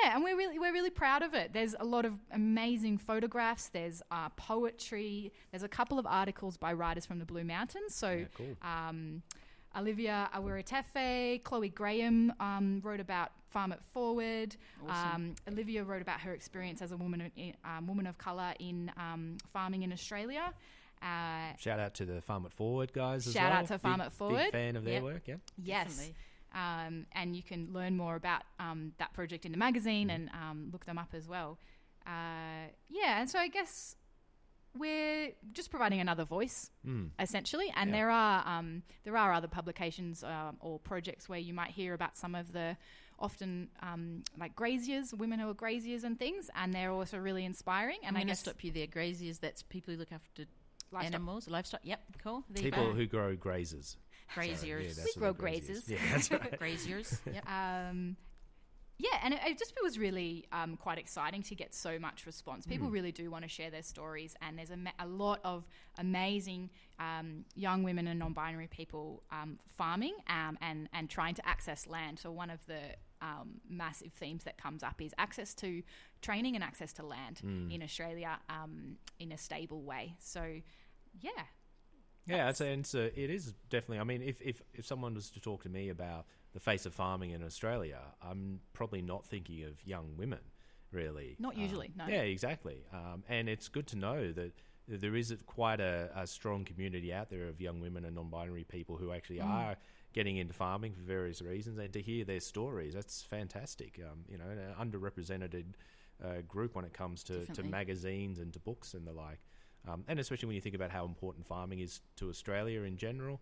Speaker 4: yeah, and we're really we're really proud of it. There's a lot of amazing photographs. There's uh, poetry. There's a couple of articles by writers from the Blue Mountains. So
Speaker 3: Yeah, cool.
Speaker 4: um, Olivia Awuritefe, Chloe Graham um, wrote about Farm It Forward. Um, Olivia wrote about her experience as a woman of, um, woman of color in um, farming in Australia. Uh,
Speaker 3: Shout out to the Farm It Forward guys as
Speaker 4: Shout
Speaker 3: well.
Speaker 4: out to Farm
Speaker 3: Big-
Speaker 4: It Forward.
Speaker 3: Big fan of their
Speaker 4: Yep.
Speaker 3: work. Yeah.
Speaker 4: Yes.
Speaker 2: Definitely.
Speaker 4: Um, and you can learn more about um, that project in the magazine and um, look them up as well. Uh, yeah, and so I guess we're just providing another voice,
Speaker 3: Mm.
Speaker 4: essentially. And
Speaker 3: Yeah.
Speaker 4: there are um, there are other publications um, or projects where you might hear about some of the often um, like graziers, women who are graziers and things, and they're also really inspiring.
Speaker 2: And I'm
Speaker 4: And I
Speaker 2: going to
Speaker 4: guess
Speaker 2: stop you there. Graziers, that's people who look after
Speaker 4: livestock-
Speaker 2: animals, livestock. Yep, cool. There
Speaker 3: People who grow grazers. So, yeah,
Speaker 2: Graziers.
Speaker 4: We grow
Speaker 3: a grazier
Speaker 4: grazers.
Speaker 3: Yeah, right.
Speaker 2: Graziers. Yep.
Speaker 4: um, yeah, and it, it just was really um, quite exciting to get so much response. People
Speaker 3: Mm.
Speaker 4: really do want to share their stories, and there's a, ma- a lot of amazing um, young women and non-binary people um, farming um, and and trying to access land. So one of the um, massive themes that comes up is access to training and access to land
Speaker 3: Mm.
Speaker 4: in Australia um, in a stable way. So, yeah,
Speaker 3: Yeah, it's, and a, it is definitely. I mean, if, if if someone was to talk to me about the face of farming in Australia, I'm probably not thinking of young women, really.
Speaker 4: Not
Speaker 3: Um,
Speaker 4: usually, no.
Speaker 3: Yeah, exactly. Um, and it's good to know that there is quite a, a strong community out there of young women and non-binary people who actually
Speaker 4: Mm.
Speaker 3: are getting into farming for various reasons, and to hear their stories, that's fantastic. Um, you know, an underrepresented uh, group when it comes to, to magazines and to books and the like. Um, and especially when you think about how important farming is to Australia in general.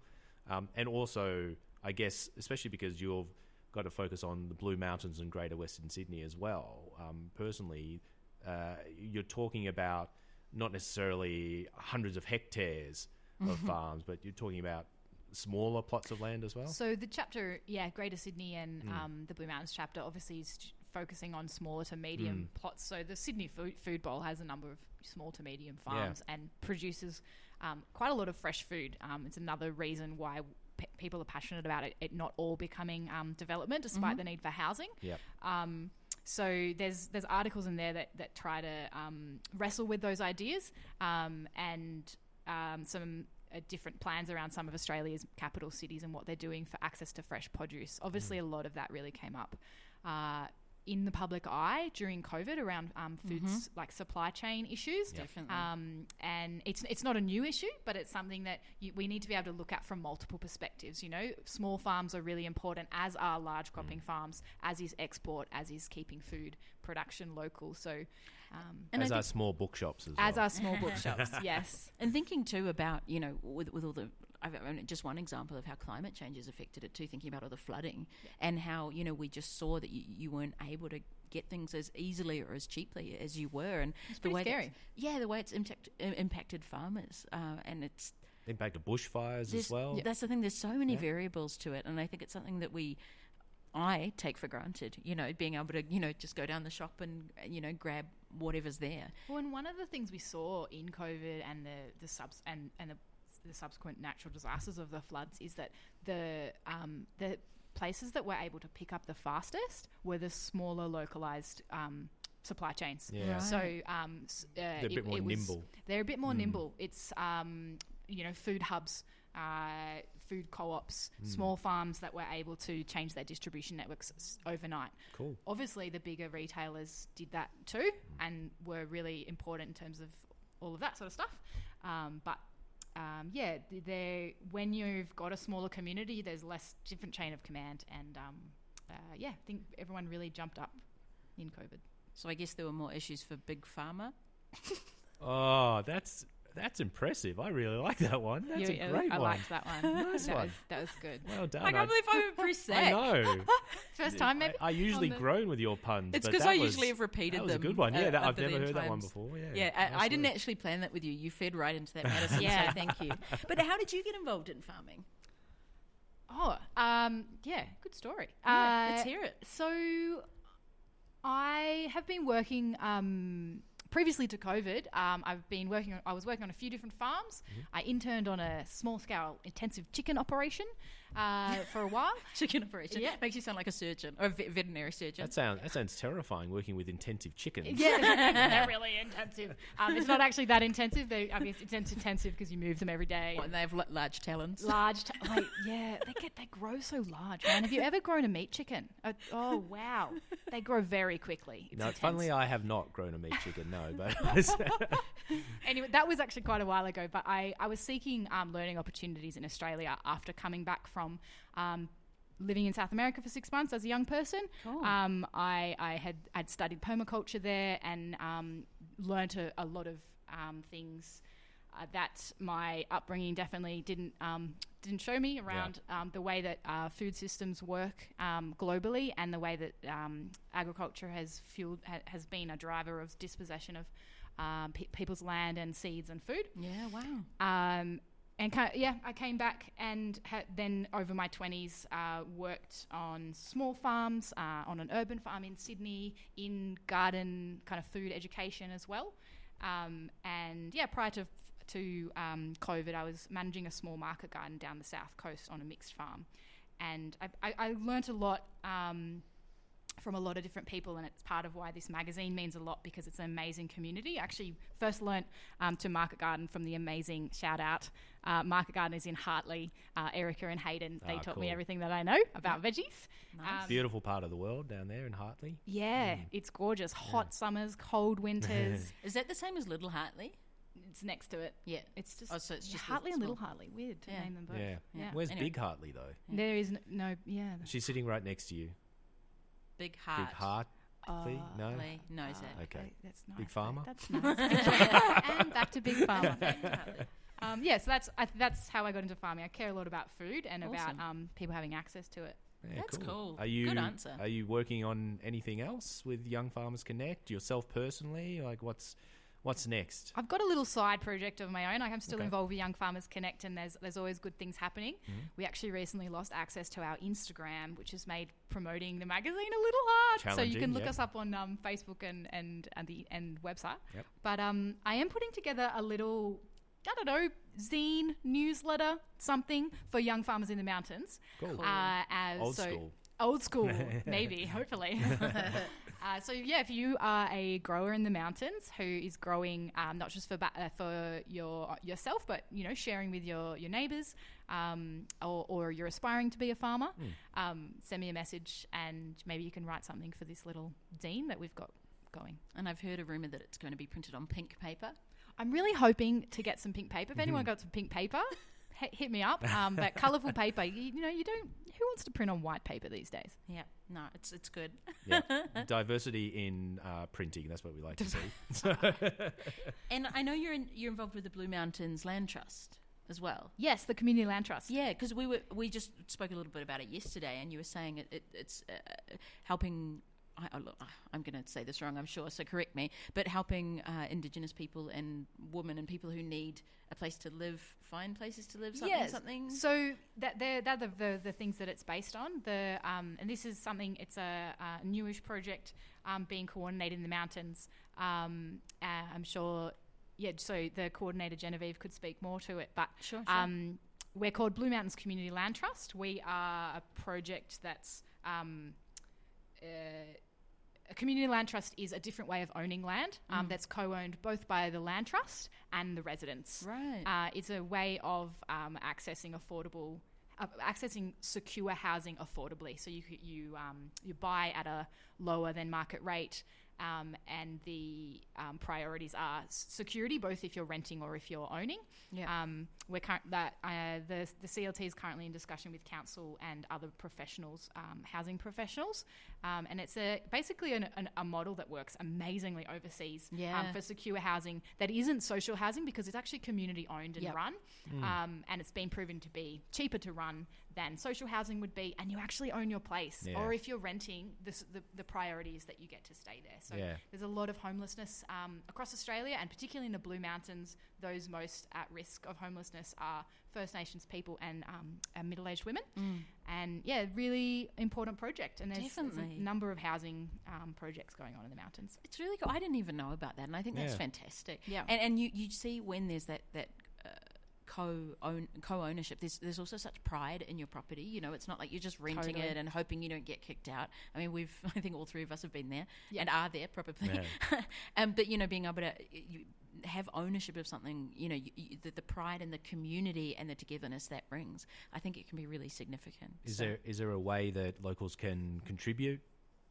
Speaker 3: Um, and also, I guess, especially because you've got to focus on the Blue Mountains and Greater Western Sydney as well. Um, personally, uh, you're talking about not necessarily hundreds of hectares of farms, but you're talking about smaller plots of land as well.
Speaker 4: So the chapter, yeah, Greater Sydney and
Speaker 3: Mm.
Speaker 4: um, the Blue Mountains chapter obviously is focusing on smaller to medium
Speaker 3: Mm.
Speaker 4: plots. So the Sydney Food, Food Bowl has a number of small to medium farms and produces um, quite a lot of fresh food. Um, it's another reason why pe- people are passionate about it, it not all becoming um, development, despite the need for housing.
Speaker 3: Yep.
Speaker 4: Um, so there's there's articles in there that, that try to um, wrestle with those ideas um, and um, some uh, different plans around some of Australia's capital cities and what they're doing for access to fresh produce. Obviously, a lot of that really came up uh, in the public eye during COVID around um, foods like supply chain issues.
Speaker 2: Definitely.
Speaker 4: Um, and it's it's not a new issue, but it's something that you, we need to be able to look at from multiple perspectives. You know, small farms are really important, as are large cropping farms, as is export, as is keeping food production local. So, um,
Speaker 2: And
Speaker 3: As
Speaker 2: think-
Speaker 3: are small bookshops as,
Speaker 4: as
Speaker 3: well.
Speaker 4: are small bookshops, yes.
Speaker 2: And thinking too about, you know, with, with all the, I've mean, just one example of how climate change has affected it too, thinking about all the flooding and how, you know, we just saw that you, you weren't able to get things as easily or as cheaply as you were. And the
Speaker 4: pretty
Speaker 2: way that-
Speaker 4: scary.
Speaker 2: yeah, the way it's impact, impacted farmers. Uh, and it's,
Speaker 3: Impact of bushfires as
Speaker 2: there's-
Speaker 3: well.
Speaker 2: That's the thing. There's so many
Speaker 3: Yeah.
Speaker 2: variables to it, and I think it's something that we, I take for granted. You know, being able to, you know, just go down the shop and you know grab whatever's there.
Speaker 4: Well, and one of the things we saw in COVID and the the subs and and the, the subsequent natural disasters of the floods is that the um, the places that were able to pick up the fastest were the smaller localized um, supply chains.
Speaker 3: Yeah. Right.
Speaker 4: So um, uh,
Speaker 3: They're a
Speaker 4: it-
Speaker 3: bit more
Speaker 4: it was-
Speaker 3: nimble.
Speaker 4: They're a bit more nimble. It's um, you know food hubs. Uh, food co-ops, small farms that were able to change their distribution networks s- overnight
Speaker 3: Cool.
Speaker 4: obviously the bigger retailers did that too and were really important in terms of all of that sort of stuff um, but um, yeah th- there when you've got a smaller community there's less different chain of command and um, uh, yeah i think everyone really jumped up in covid
Speaker 2: So I guess there were more issues for big pharma.
Speaker 3: Oh, that's that's impressive. I really like that one. That's
Speaker 4: Yeah,
Speaker 3: a great
Speaker 4: i
Speaker 3: one.
Speaker 4: liked that one
Speaker 3: Nice
Speaker 4: that,
Speaker 3: one.
Speaker 4: Was, that was good
Speaker 3: Well done.
Speaker 2: I can't believe I'm impressed.
Speaker 3: I know.
Speaker 4: first time maybe
Speaker 3: I, I usually
Speaker 4: the-
Speaker 3: groan with your puns.
Speaker 2: It's
Speaker 3: but
Speaker 2: because I
Speaker 3: was-
Speaker 2: usually have repeated
Speaker 3: That was a good one.
Speaker 2: uh,
Speaker 3: Yeah, that, I've never
Speaker 2: billion
Speaker 3: heard that one before. Yeah,
Speaker 2: Yeah, I, I didn't actually plan that with you. You fed right into that medicine,
Speaker 4: Yeah.
Speaker 2: so thank you. But how did you get involved in farming?
Speaker 4: oh um, yeah good story
Speaker 2: Yeah,
Speaker 4: Uh,
Speaker 2: let's hear it.
Speaker 4: So, I have been working um, previously to COVID. Um, I've been working. On, I was working on a few different farms.
Speaker 3: Mm-hmm.
Speaker 4: I interned on a small scale intensive chicken operation uh, for a while.
Speaker 2: Chicken operation.
Speaker 4: Yeah.
Speaker 2: Makes you sound like a surgeon or a ve- veterinary surgeon.
Speaker 3: That sounds that sounds terrifying. Working with intensive chickens.
Speaker 4: Yeah, they're really intensive. Um, it's not actually that intensive. They, I mean, it's it's intensive because you move them every day.
Speaker 2: What, and they have l- large talons.
Speaker 4: Large, t- like yeah, they get they grow so large. Man, have you ever grown a meat chicken? Uh, oh wow, they grow very quickly.
Speaker 3: No, it's
Speaker 4: intense.
Speaker 3: funnily I have not grown a meat chicken. No, but
Speaker 4: anyway, that was actually quite a while ago, but I, I was seeking um, learning opportunities in Australia after coming back from um, living in South America for six months as a young person.
Speaker 2: Cool.
Speaker 4: Um, I, I had I'd studied permaculture there and um, learnt a, a lot of um, things. Uh, that my upbringing definitely didn't um, didn't show me around um, the way that uh, food systems work um, globally and the way that um, agriculture has fueled ha- has been a driver of dispossession of um, pe- people's land and seeds and food.
Speaker 2: Yeah, wow.
Speaker 4: And ki yeah, I came back and ha- then over my 20s uh, worked on small farms, uh, on an urban farm in Sydney, in garden kind of food education as well. Um, and yeah, prior to to um, COVID, I was managing a small market garden down the south coast on a mixed farm, and I, I, I learnt a lot. Um, from a lot of different people, and it's part of why this magazine means a lot because it's an amazing community. I actually first learnt um, to Market Garden from the amazing shout out uh, Market Gardeners in Hartley, uh, Erica and Hayden. They
Speaker 3: Ah,
Speaker 4: taught me everything that I know about veggies.
Speaker 2: Nice.
Speaker 4: Um,
Speaker 3: beautiful part of the world down there in Hartley.
Speaker 4: yeah, it's gorgeous. Hot summers, cold winters.
Speaker 2: Is that the same as Little Hartley?
Speaker 4: it's next to it.
Speaker 2: Yeah.
Speaker 4: It's just,
Speaker 2: Oh, so it's just
Speaker 4: Hartley and Little. Hartley. Weird to
Speaker 2: Yeah.
Speaker 4: name them both.
Speaker 3: Yeah.
Speaker 4: Yeah.
Speaker 3: Where's
Speaker 2: Anyway.
Speaker 3: Big Hartley though?
Speaker 4: There is n- no, yeah.
Speaker 3: She's sitting right next to you.
Speaker 2: Big heart.
Speaker 3: Big Hartley? no.
Speaker 2: Hartley. No, is that?
Speaker 3: Okay.
Speaker 4: That's nice.
Speaker 3: Big Pharma?
Speaker 4: That's nice. and back to Big Pharma. Um, yeah, so that's I, that's how I got into farming. I care a lot about food and about um, people having access to it.
Speaker 3: Yeah,
Speaker 2: That's cool.
Speaker 3: Are you
Speaker 2: Good answer.
Speaker 3: Are you working on anything else with Young Farmers Connect? Yourself personally, like what's what's next?
Speaker 4: I've got a little side project of my own. Like I'm still
Speaker 3: Okay.
Speaker 4: involved with Young Farmers Connect, and there's there's always good things happening.
Speaker 3: Mm-hmm.
Speaker 4: We actually recently lost access to our Instagram, which has made promoting the magazine a little hard. So you can look
Speaker 3: yep.
Speaker 4: us up on um, Facebook and and and the and website.
Speaker 3: Yep.
Speaker 4: But um, I am putting together a little. I don't know, zine, newsletter, something for young farmers in the mountains.
Speaker 3: Cool.
Speaker 4: Uh, as
Speaker 3: Old
Speaker 4: so,
Speaker 3: school.
Speaker 4: Old school, maybe, hopefully. Uh, so yeah, if you are a grower in the mountains who is growing um, not just for ba- uh, for your yourself, but you know sharing with your your neighbours, um, or, or you're aspiring to be a farmer, um, send me a message and maybe you can write something for this little zine that we've got going.
Speaker 2: And I've heard a rumor that it's going to be printed on pink paper.
Speaker 4: I'm really hoping to get some pink paper. If anyone got some pink paper, h- hit me up. Um, but colourful paper, you, you know, you don't. Who wants to print on white paper these days?
Speaker 2: Yeah, no, it's it's good.
Speaker 3: Yeah. Diversity in uh, printing. That's what we like to see.
Speaker 2: And I know you're in, you're involved with the Blue Mountains Land Trust as well.
Speaker 4: Yes, the Community Land Trust.
Speaker 2: Yeah, because we were we just spoke a little bit about it yesterday, and you were saying it, it, it's uh, helping. I, I'm going to say this wrong, I'm sure, so correct me. But helping uh, Indigenous people and women and people who need a place to live find places to live. Something,
Speaker 4: Yes.
Speaker 2: something.
Speaker 4: So that they're, they're the, the, the things that it's based on. The um, and this is something. It's a, a newish project um, being coordinated in the mountains. Um, uh, I'm sure. Yeah. So the coordinator Genevieve could speak more to it, but
Speaker 2: Sure, sure.
Speaker 4: Um, we're called Blue Mountains Community Land Trust. We are a project that's. Um, uh, a community land trust is a different way of owning land um, that's co-owned both by the land trust and the residents.
Speaker 2: Right.
Speaker 4: Uh, it's a way of um, accessing affordable, uh, accessing secure housing affordably. So you you um, you buy at a lower than market rate, um, and the um, priorities are security, both if you're renting or if you're owning.
Speaker 2: Yeah.
Speaker 4: Um, we're cur- that uh, the the CLT is currently in discussion with council and other professionals, um, housing professionals, um, and it's a basically an, an, a model that works amazingly overseas
Speaker 2: Yeah.
Speaker 4: um, for secure housing that isn't social housing because it's actually community owned and
Speaker 2: Yep.
Speaker 4: run, um, and it's been proven to be cheaper to run than social housing would be, and you actually own your place.
Speaker 3: Yeah.
Speaker 4: Or if you're renting, the, s- the the priority is that you get to stay there. So
Speaker 3: Yeah.
Speaker 4: there's a lot of homelessness um, across Australia, and particularly in the Blue Mountains. Those most at risk of homelessness are First Nations people and, um, and middle-aged women. And yeah, really important project. And there's, there's a number of housing um, projects going on in the mountains.
Speaker 2: It's really cool. I didn't even know about that, and I think that's
Speaker 3: Yeah.
Speaker 2: fantastic.
Speaker 4: Yeah.
Speaker 2: and and you, you see when there's that that co own co ownership. There's there's also such pride in your property. You know, it's not like you're just renting
Speaker 4: Totally.
Speaker 2: it and hoping you don't get kicked out. I mean, we've I think all three of us have been there and are there probably. um, but you know, being able to you have ownership of something, you know, you, you, the, the pride and the community and the togetherness that brings, I think it can be really significant.
Speaker 3: Is
Speaker 2: So-
Speaker 3: there is there a way that locals can contribute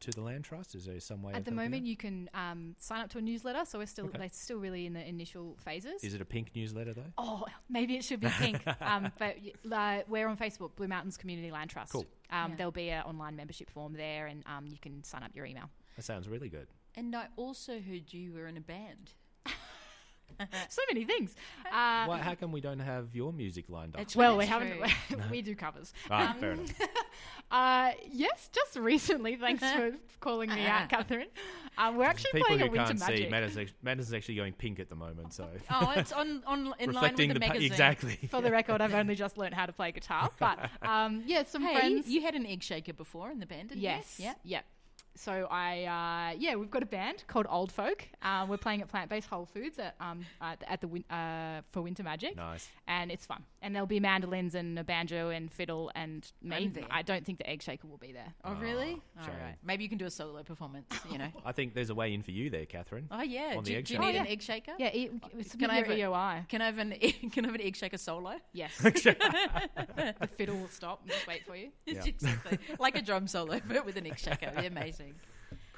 Speaker 3: to the land trust? Is there some way?
Speaker 4: At
Speaker 3: of
Speaker 4: the moment,
Speaker 3: out?
Speaker 4: you can um, sign up to a newsletter. So we're still
Speaker 3: Okay.
Speaker 4: they're still really in the initial phases.
Speaker 3: is it a pink newsletter though?
Speaker 4: Oh, maybe it should be pink. um, but uh, we're on Facebook, Blue Mountains Community Land Trust.
Speaker 3: Cool.
Speaker 4: Um,
Speaker 2: Yeah.
Speaker 4: There'll be an online membership form there, and um, you can sign up your email.
Speaker 3: That sounds really good.
Speaker 2: And I also heard you were in a band.
Speaker 4: so many things. Uh,
Speaker 3: Why, how come we don't have your music lined up?
Speaker 4: Well, we haven't. we do covers.
Speaker 3: Ah, fair enough.
Speaker 4: Uh, yes, just recently. Thanks for calling me out, Catherine. Um, we're actually
Speaker 3: People
Speaker 4: playing
Speaker 3: who
Speaker 4: a Winter
Speaker 3: can't
Speaker 4: Magic
Speaker 3: see, Madison's, Madison's actually going pink at the moment, so
Speaker 2: Oh, it's on, on in line with the,
Speaker 3: pa-
Speaker 2: magazine.
Speaker 3: exactly.
Speaker 4: For the record, I've only just learned how to play guitar, but um, yeah, some
Speaker 2: Hey,
Speaker 4: friends.
Speaker 2: you had an egg shaker before in the band, didn't
Speaker 4: Yes.
Speaker 2: you? Yeah.
Speaker 4: Yeah. So I, uh, yeah, we've got a band called Old Folk. Uh, we're playing at Plant Based Whole Foods at um at, at the win- uh, for Winter Magic,
Speaker 3: Nice.
Speaker 4: and it's fun. And there'll be mandolins and a banjo and fiddle and me.
Speaker 2: I'm there.
Speaker 4: I don't think the egg shaker will be there.
Speaker 2: Oh, really? Oh, All
Speaker 3: shame.
Speaker 2: right. Maybe you can do a solo performance. You know.
Speaker 3: I think there's a way in for you there, Catherine.
Speaker 2: Oh yeah.
Speaker 3: On
Speaker 2: do,
Speaker 3: the
Speaker 2: do
Speaker 3: egg
Speaker 2: you
Speaker 3: shaker.
Speaker 2: need
Speaker 4: Oh,
Speaker 2: an
Speaker 4: yeah.
Speaker 2: egg shaker?
Speaker 4: Yeah, e- submit
Speaker 2: Can I
Speaker 4: your
Speaker 2: have a-
Speaker 4: EOI.
Speaker 2: Can I have an can I have an egg shaker solo?
Speaker 4: Yes, the fiddle will stop and just wait for you.
Speaker 3: Yeah.
Speaker 2: exactly. Like a drum solo, but with an egg shaker. They're amazing.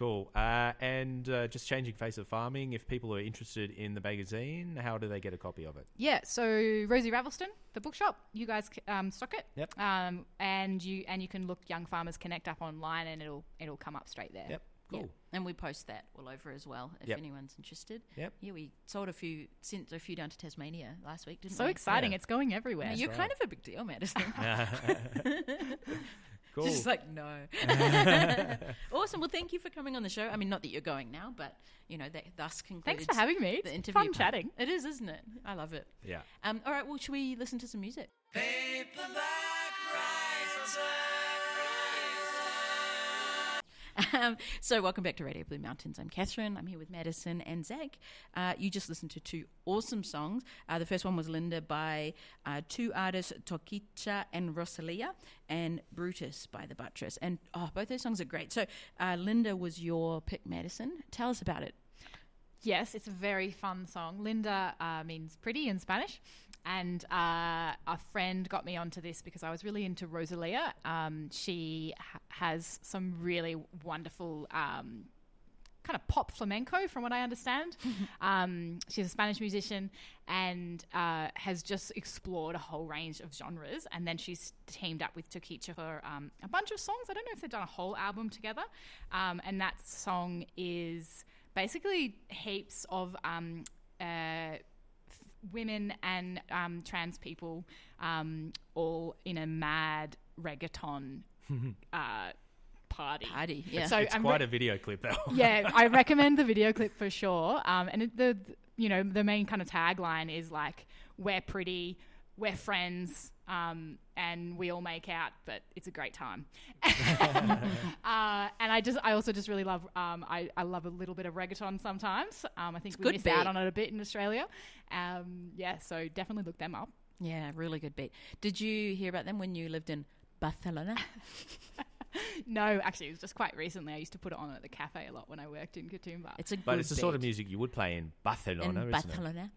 Speaker 3: Cool. Uh, and uh, just changing face of farming. If people are interested in the magazine, how do they get a copy of it?
Speaker 4: Yeah, so Rosey Ravelston, the bookshop, you guys um, stock it.
Speaker 3: Yep.
Speaker 4: Um, and you and you can look Young Farmers Connect up online, and it'll it'll come up straight there.
Speaker 3: Yep. Cool.
Speaker 2: Yeah. And we post that all over as well if
Speaker 3: Yep.
Speaker 2: anyone's interested.
Speaker 3: Yep.
Speaker 2: Yeah, we sold a few, sent a few down to Tasmania last week, didn't
Speaker 4: So
Speaker 2: we?
Speaker 4: exciting!
Speaker 3: Yeah.
Speaker 4: It's going everywhere.
Speaker 2: I you're
Speaker 3: right.
Speaker 2: kind of a big deal, Madison.
Speaker 3: Cool.
Speaker 2: Just like no. awesome. Well, thank you for coming on the show. I mean, not that you're going now, but you know, that thus concludes.
Speaker 4: Thanks for having me.
Speaker 2: the
Speaker 4: It's
Speaker 2: interview
Speaker 4: fun
Speaker 2: part.
Speaker 4: chatting.
Speaker 2: It is, isn't it? I love it.
Speaker 3: yeah.
Speaker 2: Um, all right. Well, should we listen to some music? Um, so, welcome back to Radio Blue Mountains. I'm Catherine. I'm here with Madison and Zach. Uh, you just listened to two awesome songs. Uh, the first one was Linda by uh, two artists, Tokischa and Rosalia, and Brutus by The Buttress. And oh, both those songs are great. So, uh, Linda was your pick, Madison. Tell us about it.
Speaker 4: Yes, it's a very fun song. Linda uh, means pretty in Spanish. And uh, a friend got me onto this because I was really into Rosalia. Um, she ha- has some really wonderful um, kind of pop flamenco, from what I understand. um, she's a Spanish musician and uh, has just explored a whole range of genres. And then she's teamed up with Tokischa for um, a bunch of songs. I don't know if they've done a whole album together. Um, and that song is basically heaps of um, uh, f- women and um, trans people um, all in a mad reggaeton uh, party.
Speaker 2: Party, yeah.
Speaker 4: So
Speaker 3: It's
Speaker 4: I'm
Speaker 3: quite
Speaker 4: re-
Speaker 3: a video clip, though.
Speaker 4: yeah, I recommend the video clip for sure. Um, and it, the you know the main kind of tagline is like we're pretty, we're friends, um, and we all make out, but it's a great time. uh, and I just I also just really love um, I, I love a little bit of reggaeton sometimes. Um, I think we
Speaker 2: good
Speaker 4: miss out on it a bit in Australia. Um, yeah, so definitely look them up.
Speaker 2: Yeah, really good beat. Did you hear about them when you lived in Barcelona?
Speaker 4: No, actually, it was just quite recently. I used to put it on at the cafe a lot when I worked in Katoomba.
Speaker 2: It's a good
Speaker 3: But it's the sort of music you would play in Barcelona,
Speaker 2: in
Speaker 3: isn't it?
Speaker 2: Barcelona.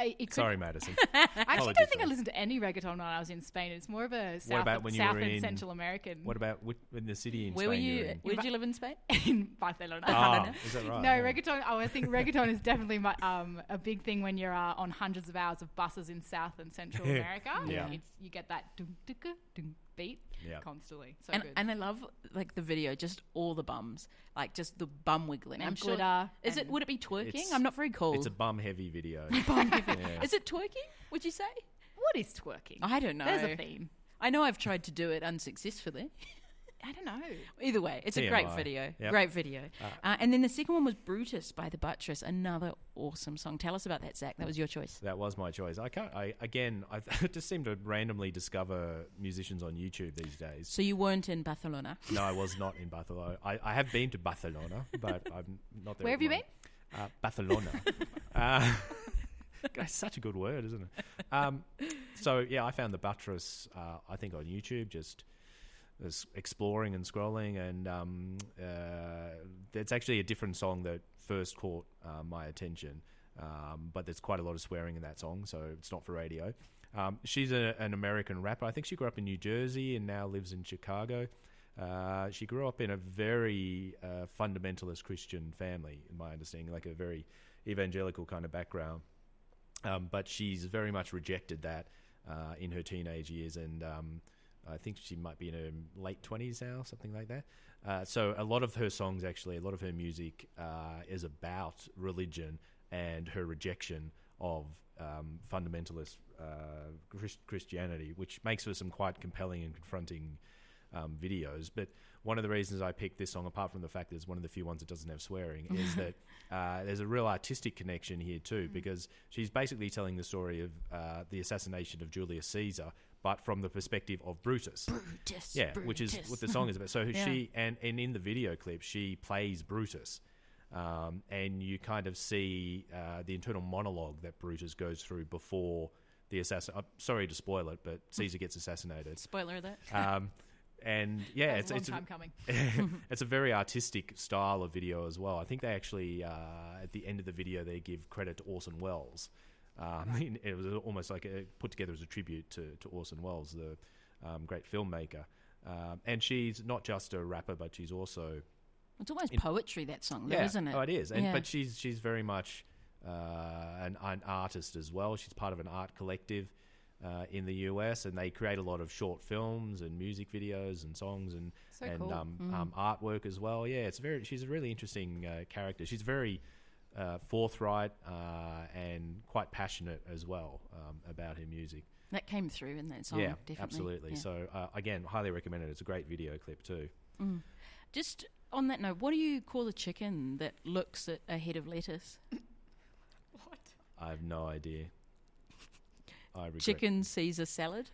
Speaker 4: I, could,
Speaker 3: Sorry, Madison.
Speaker 4: I actually don't think I listened to any reggaeton when I was in Spain. It's more of a South,
Speaker 3: about when you
Speaker 4: South
Speaker 3: were
Speaker 4: and
Speaker 3: in-
Speaker 4: Central American.
Speaker 3: What about in the city in
Speaker 2: Where
Speaker 3: Spain
Speaker 2: were you? Where did you live in Spain?
Speaker 4: in Barcelona?
Speaker 3: Ah, is that right?
Speaker 4: No,
Speaker 3: Yeah.
Speaker 4: reggaeton. Oh, I think reggaeton is definitely my, um, a big thing when you're uh, on hundreds of hours of buses in South and Central America.
Speaker 3: Yeah.
Speaker 4: It's, you get that dum, dum, dum, beat
Speaker 3: Yeah.
Speaker 4: constantly. So
Speaker 2: and,
Speaker 4: good.
Speaker 2: and I love like the video, just all the bums, like just the bum wiggling.
Speaker 4: And
Speaker 2: I'm sure.
Speaker 4: glitter
Speaker 2: Is it? Would it be twerking? I'm not very cool.
Speaker 3: It's a bum heavy video. Yeah.
Speaker 2: Is it twerking? Would you say?
Speaker 4: what is twerking?
Speaker 2: I don't know.
Speaker 4: There's a theme.
Speaker 2: I know I've tried to do it unsuccessfully.
Speaker 4: I don't know.
Speaker 2: Either way, it's a great video.
Speaker 3: Yep.
Speaker 2: Great video. Uh, and then the second one was Brutus by the Buttress, another awesome song. Tell us about that, Zach. That was your choice.
Speaker 3: That was my choice. I can't. I again. I just seem to randomly discover musicians on YouTube these days.
Speaker 2: So you weren't in Barcelona.
Speaker 3: No, I was not in Barcelona. I, I have been to Barcelona, but I'm not there.
Speaker 4: Where have you
Speaker 3: the moment. Uh, Barcelona. uh, it's such a good word, isn't it? Um, so yeah, I found the buttress. Uh, I think on YouTube, just exploring and scrolling, and um, uh, it's actually a different song that first caught uh, my attention. Um, but there's quite a lot of swearing in that song, so it's not for radio. Um, she's a, an American rapper. I think she grew up in New Jersey and now lives in Chicago. Uh, she grew up in a very uh, fundamentalist Christian family, in my understanding, like a very evangelical kind of background. Um, but she's very much rejected that uh, in her teenage years, and um, I think she might be in her late twenties now, something like that. Uh, so a lot of her songs, actually, a lot of her music uh, is about religion and her rejection of um, fundamentalist uh, Chris- Christianity, which makes for some quite compelling and confronting um, videos. But one of the reasons I picked this song, apart from the fact that it's one of the few ones that doesn't have swearing, is that uh, there's a real artistic connection here too, because she's basically telling the story of uh, the assassination of Julius Caesar, but from the perspective of Brutus.
Speaker 2: Brutus.
Speaker 3: Yeah, which is what the song is about. So
Speaker 2: Yeah.
Speaker 3: she and and in the video clip, she plays Brutus, um, and you kind of see uh, the internal monologue that Brutus goes through before the assassin. I'm sorry to spoil it, but Caesar gets assassinated.
Speaker 2: Spoiler alert.
Speaker 3: Um, and yeah, it's
Speaker 4: a long
Speaker 3: it's a,
Speaker 4: coming.
Speaker 3: it's a very artistic style of video as well. I think they actually uh, at the end of the video they give credit to Orson Welles. Um, it was almost like a, put together as a tribute to, to Orson Welles, the um, great filmmaker. Um, and she's not just a rapper, but she's also
Speaker 2: It's almost poetry, that song, though,
Speaker 3: yeah,
Speaker 2: isn't it?
Speaker 3: Oh, it is. And
Speaker 2: Yeah.
Speaker 3: but she's she's very much uh, an, an artist as well. She's part of an art collective uh, in the US, and they create a lot of short films and music videos and songs and
Speaker 4: So
Speaker 3: and
Speaker 4: cool.
Speaker 3: um,
Speaker 2: Mm.
Speaker 3: um, artwork as well. Yeah, it's very. She's a really interesting uh, character. She's very. Uh, forthright uh, and quite passionate as well um, about her music.
Speaker 2: That came through in that song,
Speaker 3: yeah,
Speaker 2: definitely.
Speaker 3: absolutely.
Speaker 2: Yeah.
Speaker 3: So uh, again, highly recommend it. It's a great video clip too.
Speaker 2: Just on that note, what do you call a chicken that looks at a head of lettuce?
Speaker 4: What?
Speaker 3: I have no idea. I regret
Speaker 2: Chicken Caesar salad?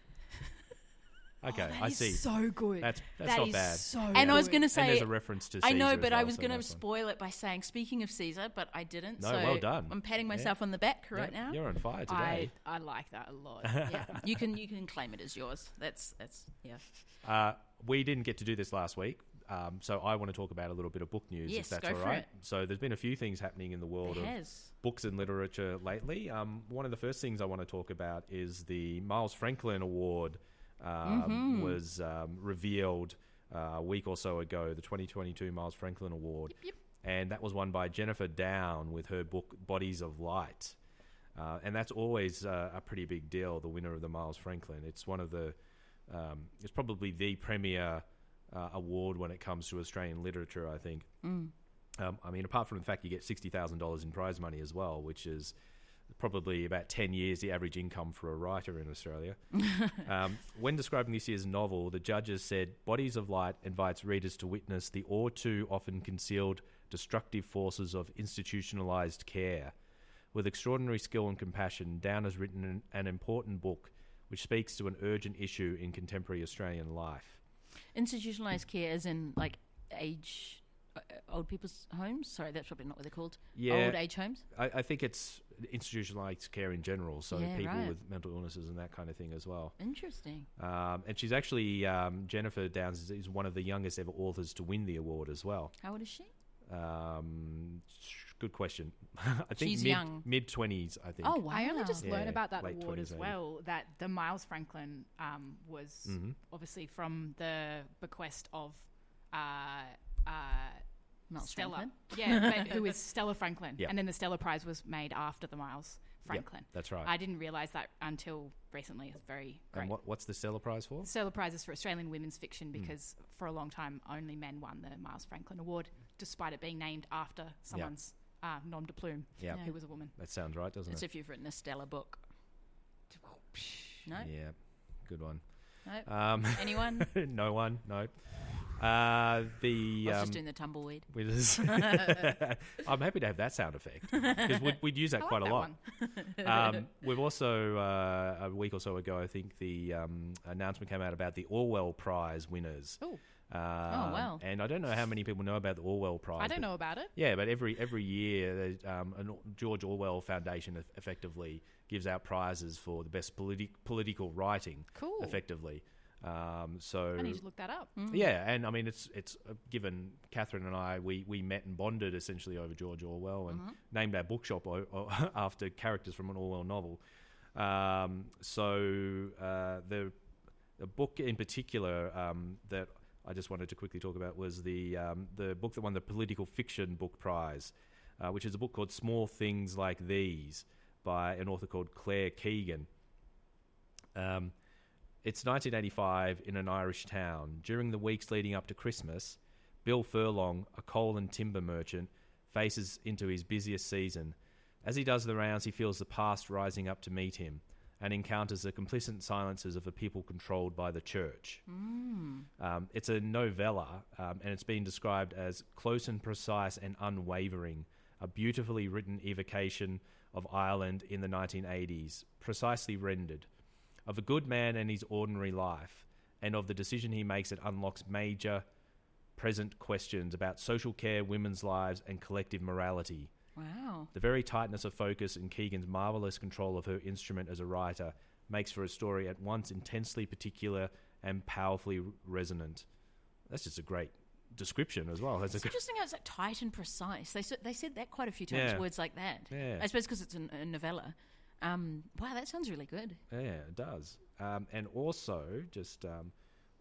Speaker 3: Okay,
Speaker 4: That
Speaker 3: I
Speaker 4: is
Speaker 3: see.
Speaker 4: So good.
Speaker 3: That's that's
Speaker 4: That
Speaker 3: not
Speaker 4: is
Speaker 3: bad.
Speaker 4: so
Speaker 2: And I was going to
Speaker 3: and
Speaker 2: say,
Speaker 3: there's a reference to.
Speaker 2: Caesar I know, but
Speaker 3: as
Speaker 2: I was
Speaker 3: so
Speaker 2: going to spoil it by saying, speaking of Caesar, but I didn't.
Speaker 3: No,
Speaker 2: so
Speaker 3: well done.
Speaker 2: I'm patting
Speaker 3: Yeah.
Speaker 2: myself on the back right
Speaker 3: Yeah,
Speaker 2: now.
Speaker 3: You're on fire today.
Speaker 4: I like that a lot.
Speaker 2: yeah, you can you can claim it as yours. That's that's yeah.
Speaker 3: Uh, we didn't get to do this last week, um, so I want to talk about a little bit of book news,
Speaker 2: Yes,
Speaker 3: if that's
Speaker 2: go
Speaker 3: all
Speaker 2: for it.
Speaker 3: So there's been a few things happening in the world
Speaker 2: It
Speaker 3: of
Speaker 2: has.
Speaker 3: books and literature lately. Um, one of the first things I want to talk about is the Miles Franklin Award um,
Speaker 2: Mm-hmm.
Speaker 3: was um, revealed uh, a week or so ago. The 2022 Miles Franklin Award, and that was won by Jennifer Down with her book Bodies of Light. Uh, and that's always uh, a pretty big deal. The winner of the Miles Franklin. It's one of the. Um, it's probably the premier uh, award when it comes to Australian literature. I think. Um, I mean, apart from the fact you get sixty thousand dollars in prize money as well, which is probably about ten years the average income for a writer in Australia. um, when describing this year's novel, the judges said, "Bodies of Light invites readers to witness the all too often concealed destructive forces of institutionalized care." With extraordinary skill and compassion, Down has written an, an important book which speaks to an urgent issue in contemporary Australian life.
Speaker 2: Institutionalized care, as in like age, uh, old people's homes. Sorry, that's probably not what they're called.
Speaker 3: Yeah.
Speaker 2: Old age homes.
Speaker 3: I, I think it's institutionalized care in general, so
Speaker 2: Yeah,
Speaker 3: people
Speaker 2: right.
Speaker 3: with mental illnesses and that kind of thing as well.
Speaker 2: Interesting.
Speaker 3: Um, and she's actually um, Jennifer Downs is, is one of the youngest ever authors to win the award as well.
Speaker 2: How old is she?
Speaker 3: Um, good question. I think
Speaker 2: She's
Speaker 3: mid,
Speaker 2: young.
Speaker 3: mid twenties. I think.
Speaker 2: Oh wow!
Speaker 4: I only just
Speaker 3: Yeah,
Speaker 4: learned about that award
Speaker 3: 20s
Speaker 4: as well. That the Miles Franklin um, was
Speaker 3: Mhm.
Speaker 4: obviously from the bequest of uh, uh,
Speaker 2: Miles
Speaker 4: Stella.
Speaker 2: Franklin.
Speaker 4: Yeah, but who is Stella Franklin?
Speaker 3: Yeah.
Speaker 4: And then the Stella Prize was made after the Miles Franklin.
Speaker 3: that's right.
Speaker 4: I didn't realize that until recently. It's very great.
Speaker 3: and what, what's the Stella Prize for?
Speaker 4: The Stella Prize is for Australian women's fiction
Speaker 3: Hmm.
Speaker 4: because for a long time only men won the Miles Franklin Award, despite it being named after someone's uh, nom de plume
Speaker 3: Yeah,
Speaker 2: Yeah.
Speaker 4: who was a woman.
Speaker 3: that sounds right, doesn't
Speaker 2: It's
Speaker 3: it?
Speaker 2: if you've written a Stella book. No,
Speaker 3: Yeah, good one.
Speaker 2: no.
Speaker 3: Um,
Speaker 2: Anyone?
Speaker 3: no one, no. Uh, the
Speaker 2: I was
Speaker 3: um,
Speaker 2: just doing the tumbleweed.
Speaker 3: we just- I'm happy to have that sound effect because we'd, we'd use that
Speaker 4: I
Speaker 3: quite
Speaker 4: like
Speaker 3: a
Speaker 4: that
Speaker 3: lot. um, we've also uh, a week or so ago, I think the um, announcement came out about the Orwell Prize winners.
Speaker 4: Ooh.
Speaker 3: Um,
Speaker 2: wow.
Speaker 3: And I don't know how many people know about the Orwell Prize.
Speaker 4: I don't know about it.
Speaker 3: Yeah, but every every year, um, an George Orwell Foundation effectively gives out prizes for the best politi- political writing.
Speaker 4: Cool.
Speaker 3: Effectively, um, so
Speaker 4: I need to look that up.
Speaker 3: yeah, and I mean it's it's uh, given Catherine and I we, we met and bonded essentially over George Orwell and named our bookshop o- o- after characters from an Orwell novel. Um, so uh, the the book in particular um, that I just wanted to quickly talk about was the um, the book that won the Political Fiction Book Prize, uh, which is a book called Small Things Like These by an author called Claire Keegan. Um, it's 1985 in an Irish town. During the weeks leading up to Christmas, Bill Furlong, a coal and timber merchant, faces into his busiest season. As he does the rounds, he feels the past rising up to meet him and encounters the complicit silences of a people controlled by the church. Um, it's a novella, um, and it's been described as close and precise and unwavering, a beautifully written evocation of Ireland in the 1980s, precisely rendered, of a good man and his ordinary life, and of the decision he makes that unlocks major present questions about social care, women's lives, and collective morality.
Speaker 2: Wow.
Speaker 3: The very tightness of focus and Keegan's marvelous control of her instrument as a writer makes for a story at once intensely particular and powerfully resonant. That's just a great description as well. That's
Speaker 2: It's interesting how it's like tight and precise. They said, they said that quite a few times,
Speaker 3: Yeah.
Speaker 2: words like that.
Speaker 3: Yeah.
Speaker 2: I suppose because it's a novella. Um, wow, that sounds really good.
Speaker 3: Yeah, it does. Um, and also, just um,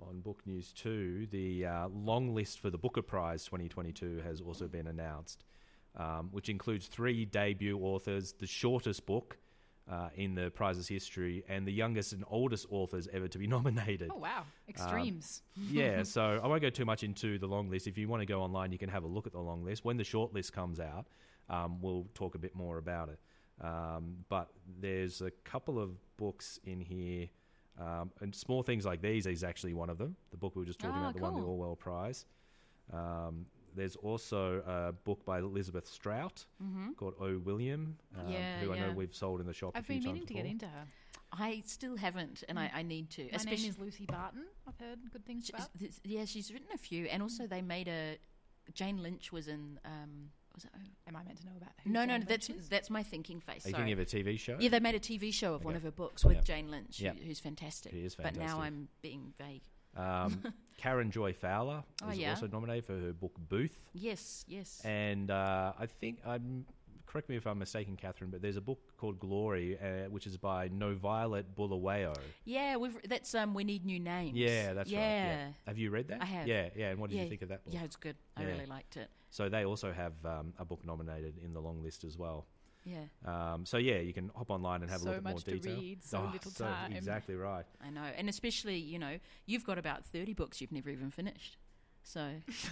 Speaker 3: on Book News 2, the uh, long list for the Booker Prize 2022 has also been announced, um, which includes three debut authors, the shortest book uh, in the prize's history, and the youngest and oldest authors ever to be nominated.
Speaker 4: Oh wow, extremes.
Speaker 3: yeah, so I won't go too much into the long list. If you want to go online, you can have a look at the long list. When the short list comes out, um, we'll talk a bit more about it. Um, but there's a couple of books in here, um, and small things like these is actually one of them. The book we were just talking
Speaker 2: Ah,
Speaker 3: about, the one the. Orwell Prize. Um, there's also a book by Elizabeth Strout called O. William, um,
Speaker 2: Mm-hmm. Yeah,
Speaker 3: who I know we've sold in the shop.
Speaker 4: I've
Speaker 3: few
Speaker 4: been
Speaker 3: times
Speaker 4: meaning to get into her.
Speaker 2: I still haven't, and I, I need to.
Speaker 4: My
Speaker 2: especially,
Speaker 4: name is Lucy Barton. I've heard good things
Speaker 2: She-
Speaker 4: about.
Speaker 2: this- yeah, she's written a few, and also they made a. Jane Lynch was in. Um, was it? Oh,
Speaker 4: Am I meant to know about who
Speaker 2: no,
Speaker 4: Jane
Speaker 2: no,
Speaker 4: Lynch
Speaker 2: that's
Speaker 4: is?
Speaker 2: that's my thinking face.
Speaker 3: Are you
Speaker 2: Sorry.
Speaker 3: thinking of a TV show?
Speaker 2: Yeah, they made a TV show of one of her books with
Speaker 3: Yep.
Speaker 2: Jane Lynch,
Speaker 3: Yep.
Speaker 2: who's fantastic.
Speaker 3: She is fantastic.
Speaker 2: But now. I'm being vague.
Speaker 3: Um, Karen Joy Fowler
Speaker 2: Oh,
Speaker 3: is
Speaker 2: yeah.
Speaker 3: also nominated for her book Booth.
Speaker 2: Yes, yes.
Speaker 3: And uh, I think I'm correct me if I'm mistaken, Catherine, but there's a book called Glory, uh, which is by No Violet Bulawayo.
Speaker 2: yeah, we've that's um. We need new names.
Speaker 3: Yeah, that's
Speaker 2: yeah.
Speaker 3: right. Yeah. Have you read that?
Speaker 2: I have.
Speaker 3: Yeah, yeah. And what did
Speaker 2: Yeah,
Speaker 3: you think of that book?
Speaker 2: Yeah, it's good. I
Speaker 3: Yeah.
Speaker 2: really liked it.
Speaker 3: So they also have um, a book nominated in the long list as well.
Speaker 2: Yeah,
Speaker 3: Um, so yeah, you can hop online and have
Speaker 4: So
Speaker 3: a look at more detail.
Speaker 4: So much to read, so
Speaker 3: Oh,
Speaker 4: little
Speaker 3: so-
Speaker 4: time.
Speaker 3: Exactly right.
Speaker 2: I know, and especially you know you've got about thirty books you've never even finished. So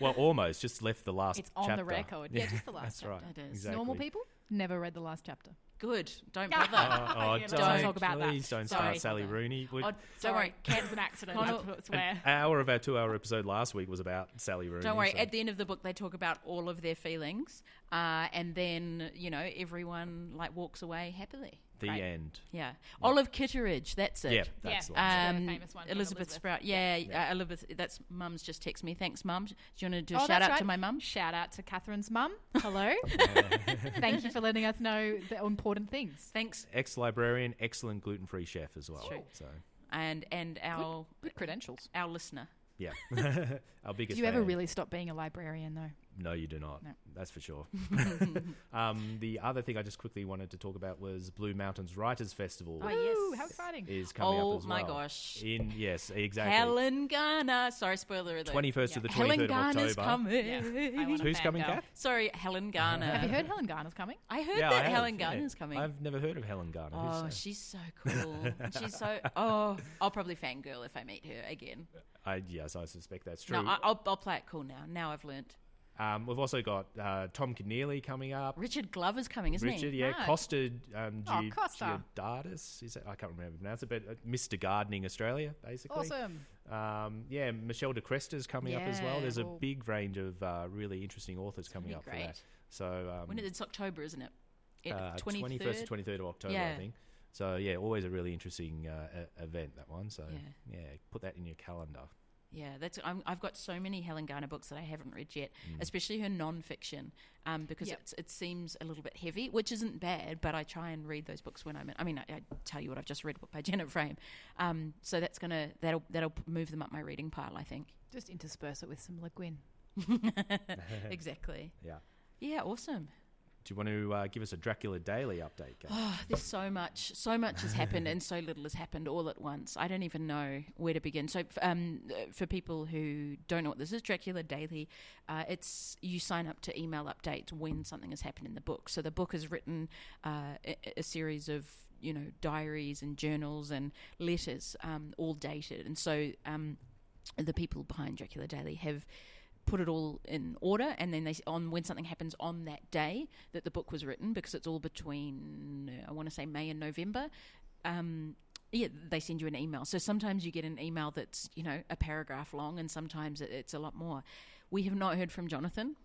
Speaker 3: well, almost just left the last.
Speaker 4: It's on
Speaker 3: chapter.
Speaker 4: the record. Yeah, just the last
Speaker 3: That's right.
Speaker 2: It is.
Speaker 3: Exactly.
Speaker 4: Normal people never read the last chapter.
Speaker 2: good. Don't bother.
Speaker 3: Oh, oh,
Speaker 4: Yeah, let's
Speaker 3: don't,
Speaker 4: talk about that.
Speaker 3: please don't
Speaker 2: Sorry.
Speaker 3: start Sally Rooney. We-
Speaker 2: Oh, don't
Speaker 4: Sorry,
Speaker 2: worry.
Speaker 4: Cat was an accident.
Speaker 2: Connor-
Speaker 4: I swear.
Speaker 3: An hour of our two-hour episode last week was about Sally Rooney.
Speaker 2: Don't worry.
Speaker 3: so-
Speaker 2: At the end of the book, they talk about all of their feelings, uh, and then you know everyone like walks away happily.
Speaker 3: The
Speaker 2: Great.
Speaker 3: end.
Speaker 2: Yeah, Olive Kitteridge. That's it.
Speaker 3: Yeah, that's
Speaker 4: Yeah.
Speaker 3: the one.
Speaker 2: Um,
Speaker 4: the famous one
Speaker 2: Elizabeth,
Speaker 4: Elizabeth.
Speaker 2: Sprout. Yeah,
Speaker 3: Yeah.
Speaker 2: Uh, Elizabeth. That's mum's just text me. Thanks, mum. Do you want to do a
Speaker 4: Oh,
Speaker 2: shout out
Speaker 4: right.
Speaker 2: to my mum?
Speaker 4: Shout out to Catherine's mum. Hello. Thank you for letting us know the important things.
Speaker 2: Thanks,
Speaker 3: Ex-librarian, excellent gluten-free chef as well.
Speaker 2: True.
Speaker 3: So
Speaker 2: and and our
Speaker 4: Good credentials.
Speaker 2: our listener.
Speaker 3: yeah, our biggest.
Speaker 4: Do you ever
Speaker 3: fan.
Speaker 4: really stop being a librarian, though?
Speaker 3: No, you do not.
Speaker 4: No.
Speaker 3: That's for sure. um, the other thing I just quickly wanted to talk about was Blue Mountains Writers Festival.
Speaker 2: Oh, yes.
Speaker 4: how exciting!
Speaker 3: Is coming
Speaker 2: Oh
Speaker 3: up as
Speaker 2: my
Speaker 3: well.
Speaker 2: gosh.
Speaker 3: In yes, exactly.
Speaker 2: Helen Garner. Sorry, spoiler alert.
Speaker 3: Twenty first to the twenty third
Speaker 2: Helen
Speaker 3: third of
Speaker 2: Garner's
Speaker 3: October.
Speaker 2: coming.
Speaker 4: Yeah,
Speaker 3: Who's coming,
Speaker 4: fangirl.
Speaker 3: Kath?
Speaker 2: Sorry, Helen Garner.
Speaker 4: Have you heard Helen Garner's coming?
Speaker 2: I heard
Speaker 3: Yeah,
Speaker 2: that
Speaker 3: I have,
Speaker 2: Helen
Speaker 3: yeah.
Speaker 2: Garner's coming.
Speaker 3: I've never heard of Helen Garner.
Speaker 2: Oh,
Speaker 3: that?
Speaker 2: she's so cool. she's so. Oh, I'll probably fangirl if I meet her again.
Speaker 3: I, yes, I suspect that's true.
Speaker 2: No, I, I'll, I'll play it cool now. Now I've learnt.
Speaker 3: Um, we've also got uh, Tom Keneally coming up.
Speaker 2: Richard Glover's coming, isn't
Speaker 3: Richard,
Speaker 2: he?
Speaker 3: yeah,
Speaker 4: Nice.
Speaker 3: Costa um,
Speaker 4: Oh, Costa.
Speaker 3: Georgiadis, is it? I can't remember how to pronounce it, but uh, Mr. Gardening Australia, basically.
Speaker 4: Awesome.
Speaker 3: Um, yeah, Michelle de Kretser's coming up as well.
Speaker 2: Yeah,
Speaker 3: There's a big range of uh, really interesting authors coming up for that. So um,
Speaker 2: When it, it's October, isn't it? It-
Speaker 3: uh,
Speaker 2: 23rd?
Speaker 3: 21st to 23rd of October, I think. So yeah, always a really interesting uh, event that one. So
Speaker 2: Yeah.
Speaker 3: yeah, put that in your calendar.
Speaker 2: Yeah, that's. I'm, I've got so many Helen Garner books that I haven't read yet,
Speaker 3: Mm.
Speaker 2: especially her non-fiction, um, because
Speaker 4: Yep.
Speaker 2: it's, it seems a little bit heavy, which isn't bad. But I try and read those books when I'm. In, I mean, I, I tell you what I've just read by Janet Frame, um, so that's gonna that'll that'll move them up my reading pile. I think.
Speaker 4: Just intersperse it with some Le Guin.
Speaker 2: exactly.
Speaker 3: Yeah.
Speaker 2: Yeah. Awesome.
Speaker 3: Do you want to uh, give us a Dracula Daily update? Kate?
Speaker 2: Oh, there's so much, so much has happened, and so little has happened all at once. I don't even know where to begin. So, um, for people who don't know what this is, Dracula Daily, uh, it's you sign up to email updates when something has happened in the book. So the book has written uh, a, a series of you know diaries and journals and letters, um, all dated, and so um, the people behind Dracula Daily have put it all in order and then they on when something happens on that day that the book was written because it's all between I want to say May and November um yeah they send you an email so sometimes you get an email that's you know a paragraph long and sometimes it's a lot more we have not heard from Jonathan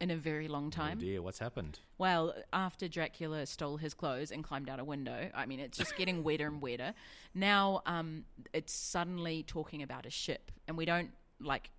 Speaker 2: in a very long
Speaker 3: Oh
Speaker 2: time
Speaker 3: dear, what's happened?
Speaker 2: well, after Dracula stole his clothes and climbed out a window, I mean, it's just getting wetter and wetter. Now, um, it's suddenly talking about a ship, and we don't like.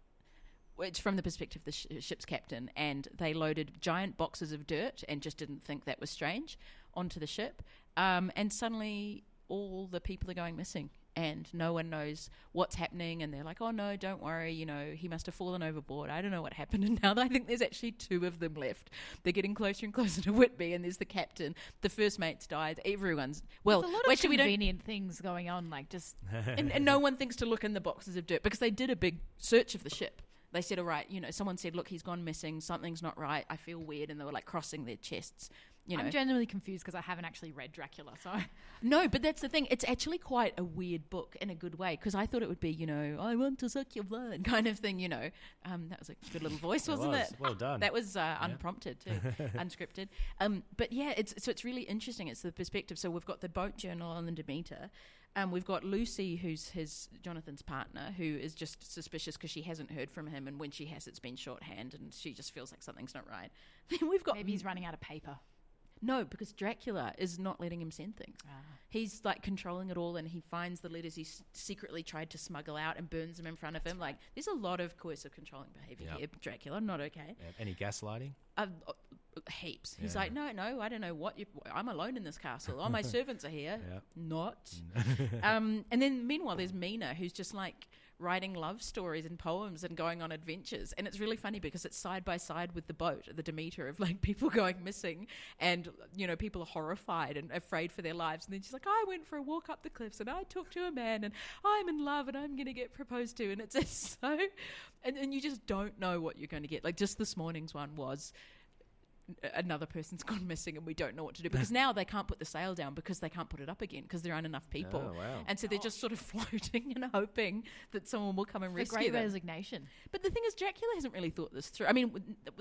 Speaker 2: It's from the perspective of the sh- ship's captain, and they loaded giant boxes of dirt and just didn't think that was strange onto the ship. Um, and suddenly, all the people are going missing, and no one knows what's happening. And they're like, "Oh no, don't worry, you know, he must have fallen overboard. I don't know what happened." And now I think there's actually two of them left. They're getting closer and closer to Whitby, and there's the captain. The first mate's died. Everyone's well.
Speaker 4: There's a lot of
Speaker 2: actually, we don't
Speaker 4: convenient things going on, like just
Speaker 2: and, and no one thinks to look in the boxes of dirt because they did a big search of the ship. They said, "All right, you know." Someone said, "Look, he's gone missing. Something's not right. I feel weird," and they were like crossing their chests. You know,
Speaker 4: I'm genuinely confused because I haven't actually read Dracula. So
Speaker 2: no, but that's the thing. It's actually quite a weird book in a good way because I thought it would be, you know, I want to suck your blood kind of thing. You know, um, that was a good little voice, wasn't
Speaker 3: was.
Speaker 2: it?
Speaker 3: Well done.
Speaker 2: That was uh, unprompted too, unscripted. Um, but yeah, it's so it's really interesting. It's the perspective. So we've got the boat journal on the Demeter. Um, we've got Lucy, who's his Jonathan's partner, who is just suspicious because she hasn't heard from him, and when she has, it's been shorthand, and she just feels like something's not right. Then we've got
Speaker 4: maybe he's running out of paper.
Speaker 2: No, because Dracula is not letting him send things.
Speaker 4: Ah.
Speaker 2: He's like controlling it all, and he finds the letters he s- secretly tried to smuggle out and burns them in front of him. Like, there's a lot of coercive controlling behavior
Speaker 3: Yeah.
Speaker 2: here. Dracula, not okay.
Speaker 3: Yeah. Any gaslighting?
Speaker 2: Uh, heaps. He's
Speaker 3: Yeah.
Speaker 2: like, no, no, I don't know what you. I'm alone in this castle. All my servants are here.
Speaker 3: Yeah.
Speaker 2: Not. um, and then meanwhile, there's Mina, who's just like writing love stories and poems and going on adventures. And it's really funny because it's side by side with the boat, the Demeter, of like people going missing, and you know people are horrified and afraid for their lives. And then she's like, I went for a walk up the cliffs and I talked to a man and I'm in love and I'm going to get proposed to. And it's just so, and, and you just don't know what you're going to get. Like just this morning's one was another person's gone missing and we don't know what to do because now they can't put the sail down because they can't put it up again because there aren't enough people.
Speaker 3: Oh, wow.
Speaker 2: And so they're just sort of floating and hoping that someone will come and
Speaker 4: The
Speaker 2: rescue
Speaker 4: great
Speaker 2: them.
Speaker 4: resignation.
Speaker 2: But the thing is, Dracula hasn't really thought this through. I mean,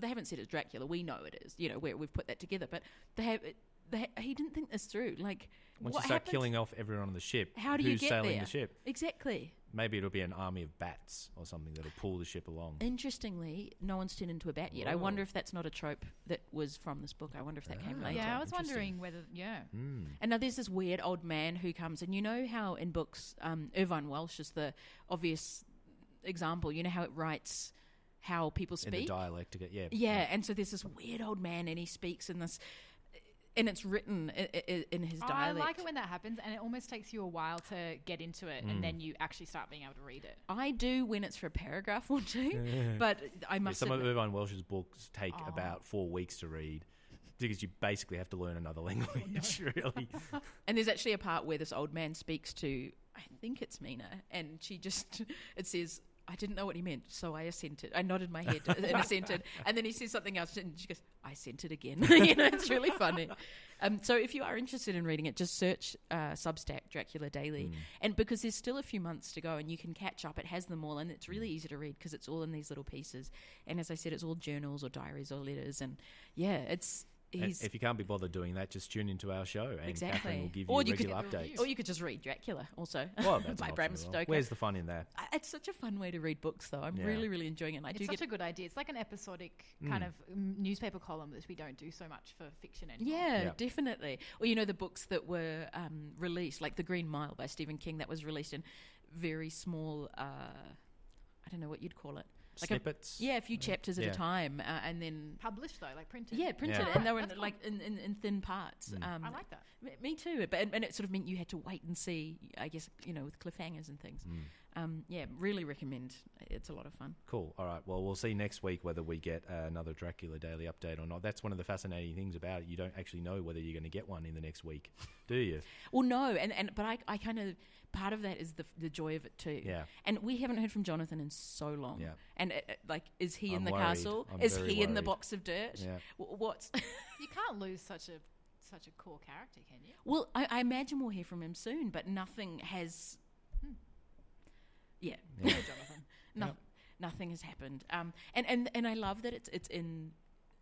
Speaker 2: they haven't said it's Dracula. We know it is. You know, where we've put that together. But they have. They, he didn't think this through. Like,
Speaker 3: Once
Speaker 2: what
Speaker 3: you start
Speaker 2: happens-
Speaker 3: killing off everyone on the ship,
Speaker 2: How do
Speaker 3: who's
Speaker 2: you get
Speaker 3: sailing
Speaker 2: there?
Speaker 3: the ship?
Speaker 2: Exactly.
Speaker 3: Maybe it'll be an army of bats or something that'll pull the ship along.
Speaker 2: Interestingly, no one's turned into a bat yet. I
Speaker 3: Whoa.
Speaker 2: wonder if that's not a trope that was from this book. I wonder if that came
Speaker 3: Ah.
Speaker 2: later.
Speaker 4: Yeah, I was wondering whether. Yeah.
Speaker 3: Mm.
Speaker 2: And now there's this weird old man who comes, and you know how in books, um, Irvine Welsh is the obvious example. You know how it writes how people
Speaker 3: In the
Speaker 2: speak.
Speaker 3: dialect to get yeah.
Speaker 2: yeah, and so there's this weird old man, and he speaks in this, and it's written in, in his
Speaker 4: Oh, I like it when that happens, and it almost takes you a while to get into it,
Speaker 3: Mm.
Speaker 4: and then you actually start being able to read it.
Speaker 2: I do when it's for a paragraph or two, but I
Speaker 3: Yeah,
Speaker 2: must
Speaker 3: some of
Speaker 2: admit,
Speaker 3: Irvine Welsh's books take
Speaker 4: Oh.
Speaker 3: about four weeks to read because you basically have to learn another language. really,
Speaker 2: And there's actually a part where this old man speaks to, I think it's Mina, and she just, it says, I didn't know what he meant, so I assented. I nodded my head and assented. And then he says something else, and she goes, I sent it again. you know, it's really funny. Um, so if you are interested in reading it, just search uh, Substack Dracula Daily. And because there's still a few months to go and you can catch up, it has them all, and it's really easy to read because it's all in these little pieces. And as I said, it's all journals or diaries or letters. And yeah, it's.
Speaker 3: And
Speaker 2: He's,
Speaker 3: if you can't be bothered doing that, just tune into our show, and
Speaker 2: Exactly.
Speaker 3: Catherine will give you
Speaker 2: Or you
Speaker 3: regular
Speaker 4: Get the
Speaker 3: updates.
Speaker 2: or you could just read Dracula also
Speaker 3: Well, that's
Speaker 2: by
Speaker 3: an
Speaker 2: Bram
Speaker 3: option as well. Where's the fun in that?
Speaker 2: It's such a fun way to read books, though. I'm
Speaker 3: Yeah.
Speaker 2: really, really enjoying it. And I
Speaker 4: it's
Speaker 2: do
Speaker 4: such
Speaker 2: get,
Speaker 4: a good idea. It's like an episodic
Speaker 3: Mm.
Speaker 4: kind of mm, newspaper column that we don't do so much for fiction anymore.
Speaker 2: yeah,
Speaker 3: Yeah.
Speaker 2: definitely. Or you know, the books that were um, released, like The Green Mile by Stephen King, that was released in very small. Uh, I don't know what you'd call it. Like a-
Speaker 3: Snippets.
Speaker 2: Yeah, a few chapters at
Speaker 3: Yeah.
Speaker 2: a time, uh, and then
Speaker 4: Published though, like printed.
Speaker 2: yeah, printed,
Speaker 3: Yeah.
Speaker 2: and they were in,
Speaker 4: cool.
Speaker 2: like in, in, in thin parts.
Speaker 3: Mm.
Speaker 2: Um,
Speaker 4: I like that.
Speaker 2: Me- Me too, but and, and it sort of meant you had to wait and see. I guess you know with cliffhangers and things.
Speaker 3: Mm.
Speaker 2: Um, yeah, really recommend. It's a lot of fun.
Speaker 3: Cool. All right. Well, we'll see next week whether we get uh, another Dracula Daily update or not. That's one of the fascinating things about it. You don't actually know whether you're going to get one in the next week, do you?
Speaker 2: Well, no, and, and but I, I kind of part of that is the the joy of it too.
Speaker 3: Yeah.
Speaker 2: And we haven't heard from Jonathan in so long.
Speaker 3: Yeah.
Speaker 2: And uh, uh, like, is he in
Speaker 3: I'm
Speaker 2: the
Speaker 3: worried.
Speaker 2: castle?
Speaker 3: I'm
Speaker 2: is
Speaker 3: very
Speaker 2: he in the box of dirt?
Speaker 3: Yeah.
Speaker 2: W- What's
Speaker 4: You can't lose such a such a core character, can you?
Speaker 2: well? I, I imagine we'll hear from him soon, but nothing has. Yeah.
Speaker 3: Yeah.
Speaker 4: Jonathan.
Speaker 2: No,
Speaker 3: Yep.
Speaker 2: nothing has happened. Um, and, and and I love that it's it's in.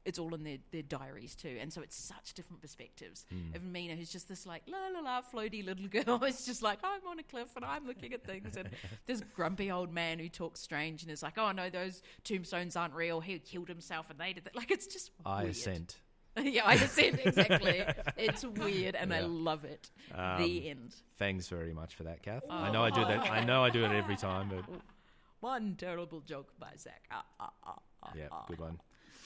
Speaker 2: It's all in their, their diaries too, and so it's such different perspectives
Speaker 3: Hmm.
Speaker 2: of Mina, who's just this like la la la floaty little girl. It's just like I'm on a cliff and I'm looking at things, and this grumpy old man who talks strange and is like, oh no, those tombstones aren't real. He killed himself, and they did that. Like it's just
Speaker 3: I
Speaker 2: weird.
Speaker 3: assent.
Speaker 2: yeah, I assent exactly. it's weird, and I love it.
Speaker 3: Um,
Speaker 2: the end.
Speaker 3: Thanks very much for that, Kath. I know I do that. I know I do it every time, but
Speaker 2: One terrible joke by Zach. Ah, ah, ah, ah,
Speaker 3: yeah,
Speaker 2: ah.
Speaker 3: good one.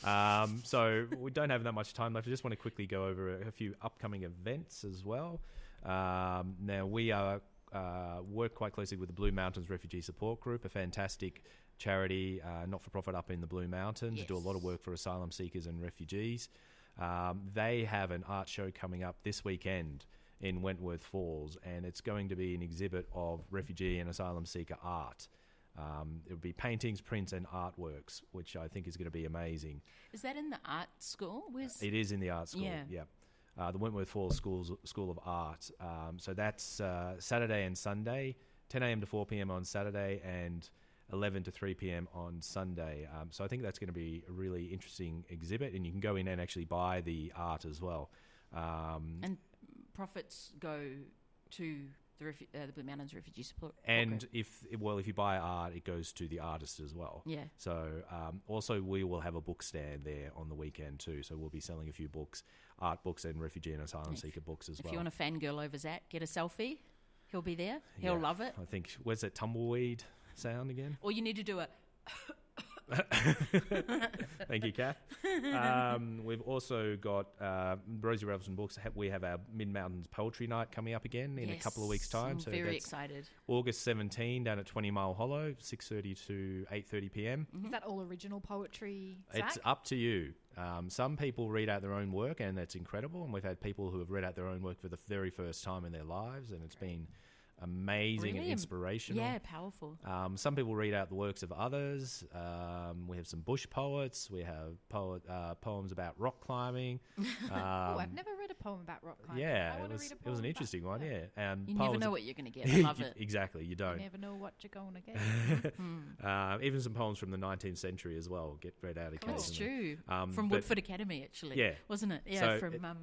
Speaker 3: Um, so we don't have that much time left. I just want to quickly go over a, a few upcoming events as well. Um, now we are uh, work quite closely with the Blue Mountains Refugee Support Group, a fantastic charity, uh, not for profit, up in the Blue Mountains. Do a lot of work for asylum seekers and refugees. Um, they have an art show coming up this weekend in Wentworth Falls, and it's going to be an exhibit of refugee and asylum seeker art. Um, it would be paintings, prints, and artworks, which I think is going to be amazing.
Speaker 2: Is that in the art school? Where's
Speaker 3: It is in the art school.
Speaker 2: Yeah.
Speaker 3: Yeah. Uh, the Wentworth Falls Schools, School of Art. Um, so that's uh, Saturday and Sunday, 10 a.m. to 4 p.m. on Saturday, and 11 to 3 p.m. on Sunday. Um, so I think that's going to be a really interesting exhibit, and you can go in and actually buy the art as well. Um,
Speaker 2: and profits go to the, refu- uh, the Blue Mountains Refugee Support.
Speaker 3: And if well, if you buy art, it goes to the artist as well.
Speaker 2: yeah,
Speaker 3: So um, also we will have a book stand there on the weekend too. So we'll be selling a few books, art books, and refugee and asylum
Speaker 2: If-
Speaker 3: seeker books as
Speaker 2: if
Speaker 3: well.
Speaker 2: If you want to fangirl over Zach, get a selfie. He'll be there. He'll
Speaker 3: Yeah.
Speaker 2: love it.
Speaker 3: I think where's that tumbleweed sound again?
Speaker 2: Or you need to do a
Speaker 3: Thank you, Kath. Um, we've also got uh, Rosey Ravelston Books. We have our Mid Mountains Poetry Night coming up again in a couple of weeks' time.
Speaker 2: I'm
Speaker 3: so
Speaker 2: very excited.
Speaker 3: August 17 down at 20 Mile Hollow, 6:30 to 8:30 p.m.
Speaker 2: Mm-hmm.
Speaker 4: Is that all original poetry?
Speaker 3: It's up to you. Um, some people read out their own work, and that's incredible. And we've had people who have read out their own work for the very first time in their lives, and it's been amazing
Speaker 2: Really am-
Speaker 3: inspirational.
Speaker 2: Yeah, powerful.
Speaker 3: Um, some people read out the works of others. Um, we have some bush poets. We have poet, uh, poems about rock climbing. Um,
Speaker 4: oh, I've never read a poem about rock climbing.
Speaker 3: yeah,
Speaker 4: I
Speaker 3: it was
Speaker 4: read a
Speaker 3: it was an interesting one. Yeah, and
Speaker 2: You never know what you're going to get. I love it.
Speaker 3: exactly, you don't.
Speaker 4: You never know what you're going to get.
Speaker 3: Uh, even some poems from the 19th century as well get read out occasionally.
Speaker 2: That's true.
Speaker 3: Um,
Speaker 2: from
Speaker 3: but-
Speaker 2: Woodford Academy, actually.
Speaker 3: Yeah.
Speaker 2: Wasn't it? Yeah,
Speaker 3: So
Speaker 2: from
Speaker 3: it-
Speaker 2: um,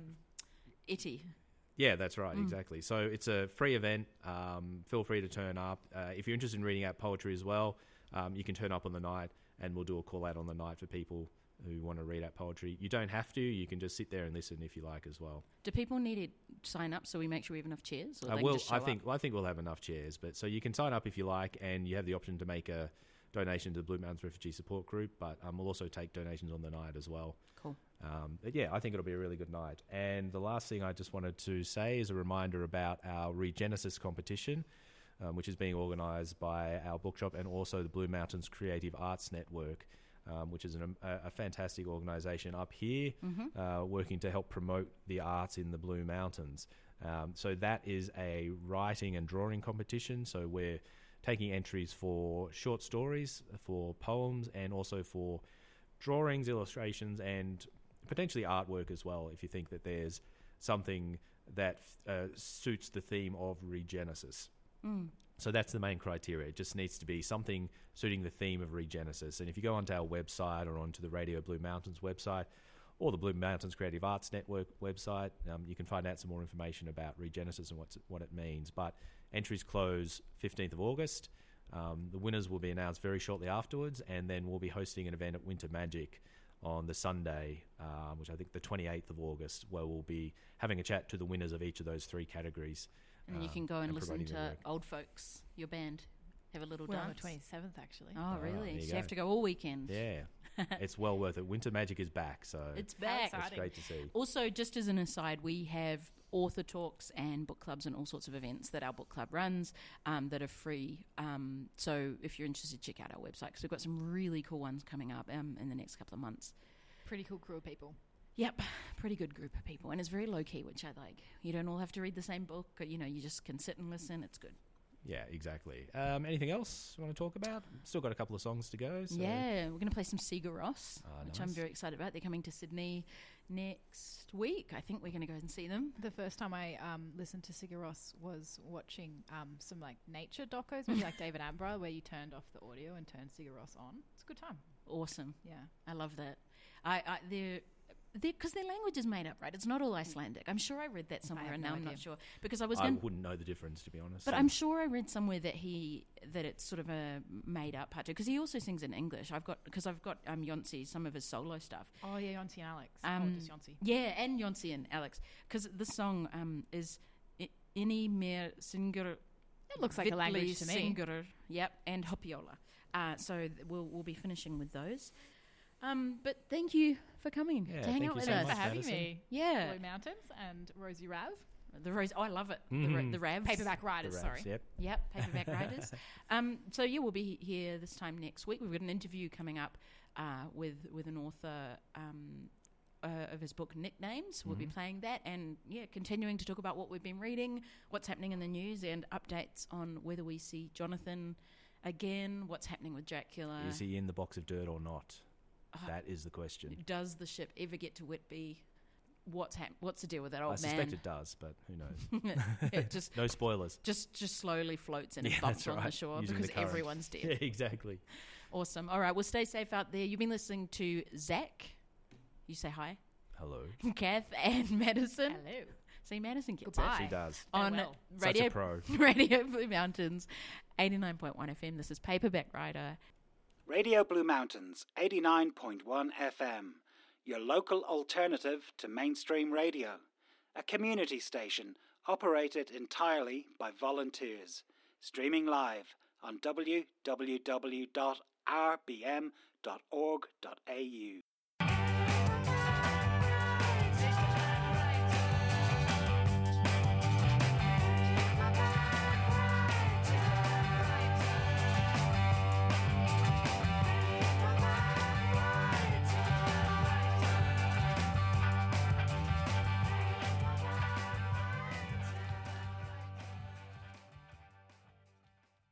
Speaker 2: Itty.
Speaker 3: Yeah, that's right,
Speaker 2: Mm.
Speaker 3: exactly. So it's a free event. Um, feel free to turn up. Uh, if you're interested in reading out poetry as well, um, you can turn up on the night, and we'll do a call out on the night for people who want to read out poetry. You don't have to. You can just sit there and listen if you like as well.
Speaker 2: Do people need to sign up so we make sure we have enough chairs? Or
Speaker 3: Uh, well, I think well, I think we'll have enough chairs, but so you can sign up if you like, and you have the option to make a donation to the Blue Mountains Refugee Support Group. But um, we'll also take donations on the night as well.
Speaker 2: Cool.
Speaker 3: Um, but yeah, I think it'll be a really good night. And the last thing I just wanted to say is a reminder about our Regenesis competition, um, which is being organised by our bookshop and also the Blue Mountains Creative Arts Network. Um, which is an, a, a fantastic organisation up here, uh, working to help promote the arts in the Blue Mountains. Um, so that is a writing and drawing competition. So we're taking entries for short stories, for poems, and also for drawings, illustrations, and potentially artwork as well. If you think that there's something that uh, suits the theme of regenesis. So that's the main criteria. It just needs to be something suiting the theme of regenesis. And if you go onto our website or onto the Radio Blue Mountains website or the Blue Mountains Creative Arts Network website, um, you can find out some more information about regenesis and what's, what it means. But entries close 15th of August. Um, the winners will be announced very shortly afterwards, and then we'll be hosting an event at Winter Magic on the Sunday, um, which I think the 28th of August, where we'll be having a chat to the winners of each of those three categories.
Speaker 2: And then you
Speaker 3: um,
Speaker 2: can go and, listen to. Old Folks, your band. Have a little
Speaker 4: We're on the 27th, actually.
Speaker 2: Oh,
Speaker 3: Ah,
Speaker 2: really?
Speaker 3: there you
Speaker 2: so you
Speaker 3: go.
Speaker 2: have to go all weekend.
Speaker 3: Yeah, it's well worth it. Winter Magic is back, so
Speaker 2: It's back.
Speaker 4: exciting.
Speaker 3: it's great to see.
Speaker 2: Also, just as an aside, we have author talks and book clubs and all sorts of events that our book club runs um, that are free. Um, so if you're interested, check out our website because we've got some really cool ones coming up um, in the next couple of months.
Speaker 4: Pretty cool crew of people.
Speaker 2: Yep, pretty good group of people, and it's very low key, which I like. You don't all have to read the same book. You know, you just can sit and listen. It's good.
Speaker 3: Yeah, exactly. Um, anything else you want to talk about? Still got a couple of songs to go. So.
Speaker 2: Yeah, we're going to play some Sigur Rós,
Speaker 3: Ah,
Speaker 2: which I'm very excited about. They're coming to Sydney next week. I think we're going to go and see them.
Speaker 4: The first time I um, listened to Sigur Rós was watching um, some like nature docos, maybe like David Attenborough, where you turned off the audio and turned Sigur Rós on. It's a good time.
Speaker 2: Awesome.
Speaker 4: Yeah.
Speaker 2: I love that. I, I they're because their language is made up, right? It's not all Icelandic. I'm sure I read that somewhere,
Speaker 4: have
Speaker 2: and
Speaker 4: no
Speaker 2: now I'm
Speaker 4: idea.
Speaker 2: not sure because I was
Speaker 3: I
Speaker 2: going.
Speaker 3: wouldn't know the difference to be honest.
Speaker 2: But
Speaker 3: So-
Speaker 2: I'm sure I read somewhere that he that it's sort of a made up part because he also sings in English. I've got because I've got um Jónsi some of his solo stuff.
Speaker 4: Oh yeah, Jónsi and Alex.
Speaker 2: Um,
Speaker 4: or just Jónsi.
Speaker 2: Yeah, and Jónsi and Alex because the song um is I- Inni mer Singer.
Speaker 4: It looks like a language to me.
Speaker 2: Singer, yep, and Hoppípolla. Uh, so th- we'll we'll be finishing with those. Um, but thank you for coming
Speaker 3: Yeah,
Speaker 2: to hang out with
Speaker 3: so
Speaker 2: us.
Speaker 4: Thanks for
Speaker 3: much,
Speaker 4: having
Speaker 3: Madison.
Speaker 4: me.
Speaker 2: Yeah,
Speaker 4: Blue Mountains and Rosey Rav.
Speaker 2: the rose. Oh, I love it. The, ra-
Speaker 3: Mhm.
Speaker 2: the Ravs.
Speaker 4: Paperback
Speaker 3: The
Speaker 4: Riders,
Speaker 3: raps,
Speaker 4: sorry.
Speaker 3: Yep.
Speaker 2: Yep, paperback riders. Um, so yeah, we'll be here this time next week. We've got an interview coming up uh, with with an author um, uh, of his book Nicknames. We'll be playing that, and yeah, continuing to talk about what we've been reading, what's happening in the news, and updates on whether we see Jonathan again, what's happening with Dracula.
Speaker 3: Is he in the box of dirt or not?
Speaker 2: Uh,
Speaker 3: that is the question.
Speaker 2: Does the ship ever get to Whitby? What's hap- What's the deal with that old man?
Speaker 3: I suspect it does, but who knows?
Speaker 2: it just
Speaker 3: no spoilers.
Speaker 2: just just slowly floats and
Speaker 3: Yeah,
Speaker 2: bumps
Speaker 3: that's
Speaker 2: on the shore
Speaker 3: using
Speaker 2: because
Speaker 3: current.
Speaker 2: everyone's dead.
Speaker 3: Yeah, exactly.
Speaker 2: Awesome. All right. Well, stay safe out there. You've been listening to Zach. You say hi.
Speaker 3: Hello.
Speaker 2: Kath and Madison.
Speaker 4: Hello.
Speaker 2: See, Madison gets
Speaker 4: Goodbye.
Speaker 3: She does.
Speaker 2: on
Speaker 4: Farewell.
Speaker 3: Such a
Speaker 2: Radio
Speaker 3: pro.
Speaker 2: Radio Blue Mountains, eighty nine point one FM. This is Paperback Writer.
Speaker 5: Radio Blue Mountains 89.1 FM, your local alternative to mainstream radio. A community station operated entirely by volunteers. Streaming live on www.rbm.org.au.